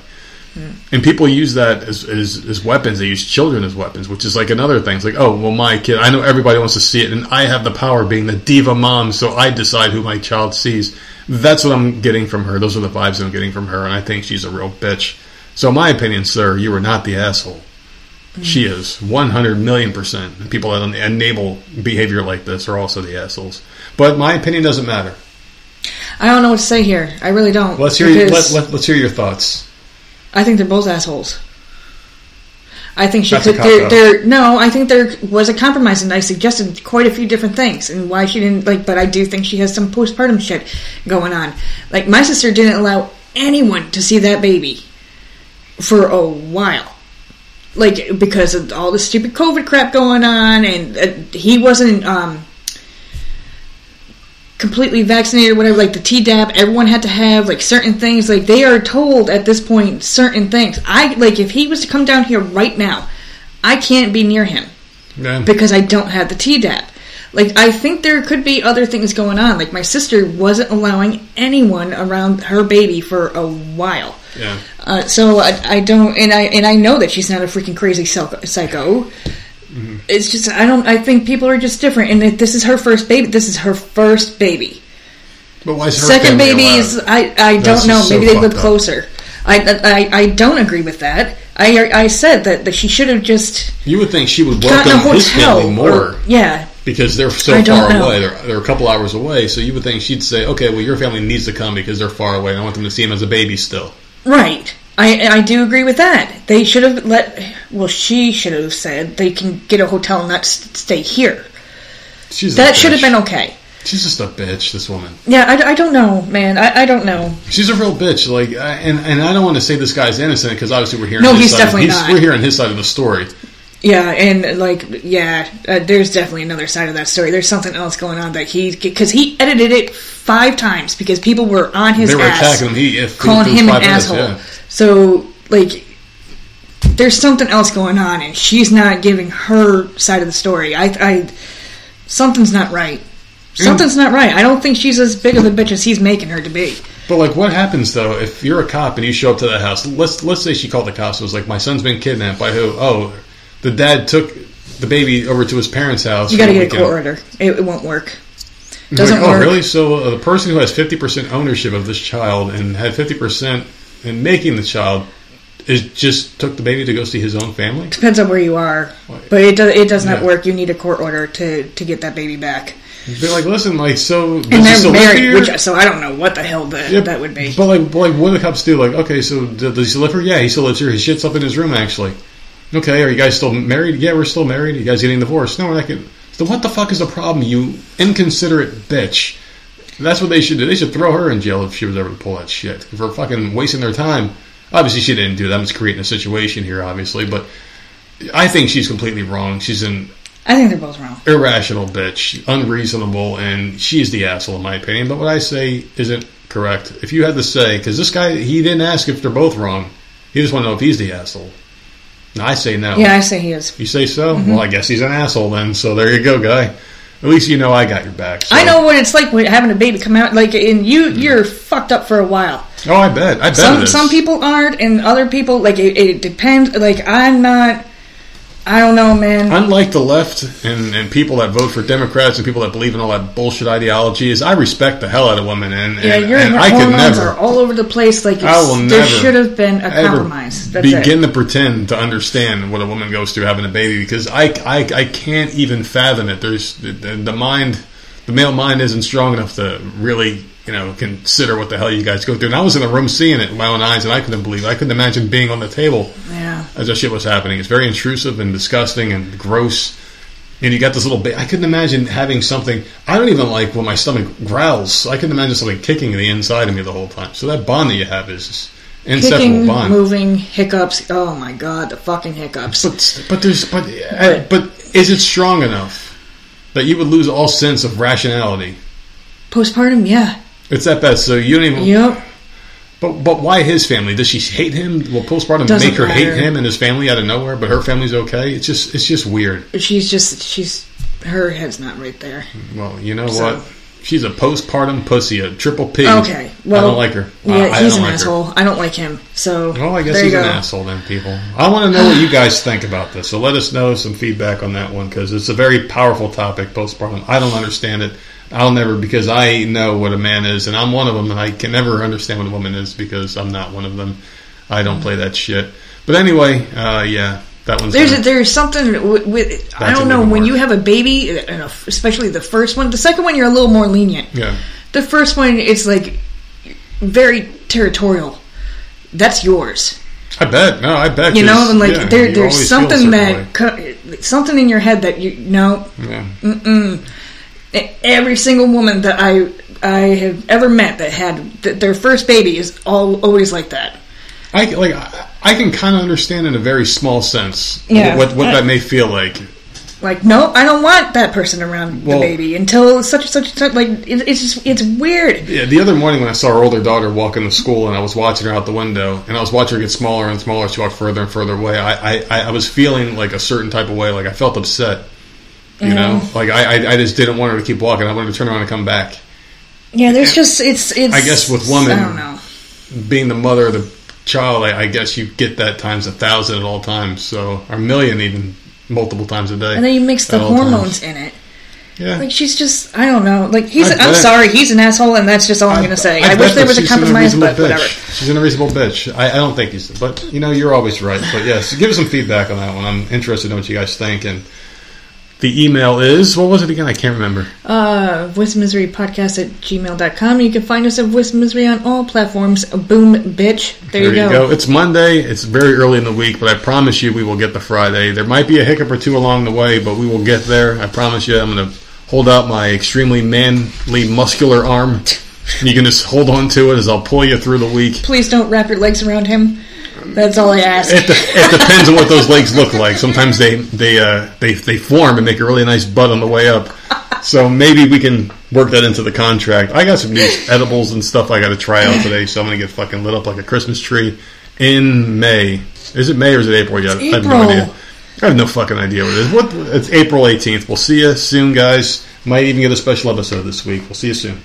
And people use that as, as, as weapons. They use children as weapons, which is like another thing. It's like, oh, well, my kid, I know everybody wants to see it, and I have the power being the diva mom, so I decide who my child sees. That's what I'm getting from her. Those are the vibes I'm getting from her, and I think she's a real bitch. So, in my opinion, sir, you are not the asshole. She is 100 million percent. People that enable behavior like this are also the assholes. But my opinion doesn't matter. I don't know what to say here. I really don't. Let's hear, let, let, let's hear your thoughts. I think they're both assholes. I think she That's could. cop-out. There, there. No, I think there was a compromise, and I suggested quite a few different things, and why she didn't like. But I do think she has some postpartum shit going on. Like my sister didn't allow anyone to see that baby for a while, like because of all the stupid COVID crap going on, and uh, he wasn't. um completely vaccinated or whatever like the tdap everyone had to have like certain things like they are told at this point certain things i like if he was to come down here right now i can't be near him Yeah. because i don't have the tdap like i think there could be other things going on like my sister wasn't allowing anyone around her baby for a while Yeah. uh, so I, I don't, and I and I know that she's not a freaking crazy psycho. psycho. It's just I don't. I think people are just different, and this is her first baby. This is her first baby. But why is her Second babies, allowed? I I That's don't know. just so Maybe they live closer. I, I I don't agree with that. I I said that that she should have just You would think she would welcome his family more or- yeah, because they're so far know. away. They're, they're a couple hours away. So you would think she'd say, okay, well, your family needs to come because they're far away. and I want them to see him as a baby still. Right. I I do agree with that. They should have let. Well, she should have said they can get a hotel and not stay here. She's That should have been okay. She's just a bitch. This woman. Yeah, I, I don't know, man. I, I don't know. She's a real bitch. Like, I- and and I don't want to say this guy's innocent because obviously we're hearing. No, he's side. definitely not. We're hearing his side of the story. Yeah, and like, yeah, uh, there's definitely another side of that story. There's something else going on that he because he edited it five times because people were on his They were ass attacking him. He calling him an minutes, asshole. yeah. So like, there's something else going on, and she's not giving her side of the story. I, I something's not right. Something's not right. I don't think she's as big of a bitch as he's making her to be. But like, what happens though if you're a cop and you show up to that house? Let's let's say she called the cops. It was like, my son's been kidnapped by who? Oh, the dad took the baby over to his parents' house. You got to the get a court order. It, it won't work. Doesn't like, work. Oh, really? So uh, the person who has fifty percent ownership of this child and had fifty percent in making the child is just took the baby to go see his own family. Depends on where you are, but it does. It does not Yeah. work. You need a court order to to get that baby back, They're like, listen, like, so and they're married. Which, so I don't know what the hell that Yeah, that would be. But like, like, what do the cops do? Like, okay, so does he live here? Yeah, he still lives here. His shit's up in his room, actually. Okay, are you guys still married? Yeah, we're still married. Are you guys getting divorced? No, we're not getting. So what the fuck is the problem, you inconsiderate bitch? That's what they should do. They should throw her in jail if she was ever to pull that shit for fucking wasting their time. Obviously, she didn't do that. I'm just creating a situation here, obviously, but I think she's completely wrong. She's an I think they're both wrong. irrational bitch, unreasonable, and she's the asshole in my opinion. But what I say isn't correct. If you had to say, because this guy, he didn't ask if they're both wrong. He just want to know if he's the asshole. I say no. Yeah, I say he is. You say so? Mm-hmm. Well, I guess he's an asshole then. So there you go, guy. At least you know I got your back. so- I know what it's like when having a baby come out. Like, and you you're fucked up for a while. Oh, I bet. I bet Some some people aren't, and other people like it, it depends. Like I'm not. I don't know, man. Unlike the left and, and people that vote for Democrats and people that believe in all that bullshit ideologies, I respect the hell out of women, and, yeah, and, your and I could never. are all over the place. Like I will there should have been a compromise. That's begin it. to pretend to understand what a woman goes through having a baby because I, I, I can't even fathom it. There's the, the mind, the male mind isn't strong enough to really you know consider what the hell you guys go through. And I was in the room seeing it with my own eyes, and I couldn't believe. It. I couldn't imagine being on the table Yeah. as that shit was happening. It's very intrusive and disgusting and gross. And you got this little bit. I couldn't imagine having something. I don't even like when my stomach growls. I couldn't imagine something kicking the inside of me the whole time. So that bond that you have is inseparable Kicking, bond. moving, hiccups. Oh my god, the fucking hiccups. But but there's but uh, but is it strong enough that you would lose all sense of rationality? Postpartum, yeah. It's that bad. So you don't even. Yep. But but why his family? Does she hate him? Will postpartum Doesn't make her matter. hate him and his family out of nowhere? But her family's okay. It's just it's just weird. She's just she's her head's not right there. Well, you know So- what? She's a postpartum pussy, a triple P. Okay, well, I don't like her. Yeah, I, I he's an like her. asshole. I don't like him. So Well, I guess he's an asshole then, people. I want to know what you guys think about this. So let us know some feedback on that one because it's a very powerful topic, postpartum. I don't understand it. I'll never because I know what a man is, and I'm one of them, and I can never understand what a woman is because I'm not one of them. I don't play that shit. But anyway, uh, yeah, that one's. There's gonna- there's something with, with I don't know when more. you have a baby, especially the first one. The second one, you're a little more lenient. yeah. The first one, it's like very territorial. That's yours. I bet. No, I bet. You know, and like yeah, there, there's a something that co- something in your head that you no. Yeah. Mm-mm. Every single woman that I I have ever met that had th- their first baby is all always like that. I like. I, can kind of understand in a very small sense Yeah. what what that may feel like. Like, no, I don't want that person around Well- the baby until such and such such. Like, it, it's just it's weird. Yeah, the other morning when I saw our older daughter walking to school and I was watching her out the window and I was watching her get smaller and smaller, she walked further and further away. I, I, I was feeling like a certain type of way, like I felt upset. You know, like I, I, I just didn't want her to keep walking. I wanted to turn around and come back. Yeah, there's just it's it's. I guess with women- I don't know. Being the mother of the child, I, I guess you get that times a thousand at all times, so or a million even multiple times a day. And then you mix the hormones times. in it. Yeah, Like she's just I don't know. Like he's I I'm bet. sorry, he's an asshole, and that's just all I'm gonna say. I, wish there was a compromise, but whatever. She's an unreasonable bitch. I, I don't think he's, but you know, you're always right. But yes, give us some feedback on that one. I'm interested in what you guys think, and The email is, what was it again? I can't remember. Uh, Voice Misery Podcast at gmail.com. You can find us at Voice Misery on all platforms. Boom, bitch. There, you, go. It's Monday. It's very early in the week, but I promise you we will get to Friday. There might be a hiccup or two along the way, but we will get there. I promise you. I'm going to hold out my extremely manly, muscular arm. You can just hold on to it as I'll pull you through the week. Please don't wrap your legs around him. That's all I ask. It, de- it depends on what those legs look like. Sometimes they they uh, they they form and make a really nice butt on the way up. So maybe we can work that into the contract. I got some new edibles and stuff I got to try out today, so I'm gonna get fucking lit up like a Christmas tree in May. Is it May or is it April yet? I have no April. idea. I have no fucking idea what it is. What? It's April 18th. We'll see you soon, guys. Might even get a special episode this week. We'll see you soon.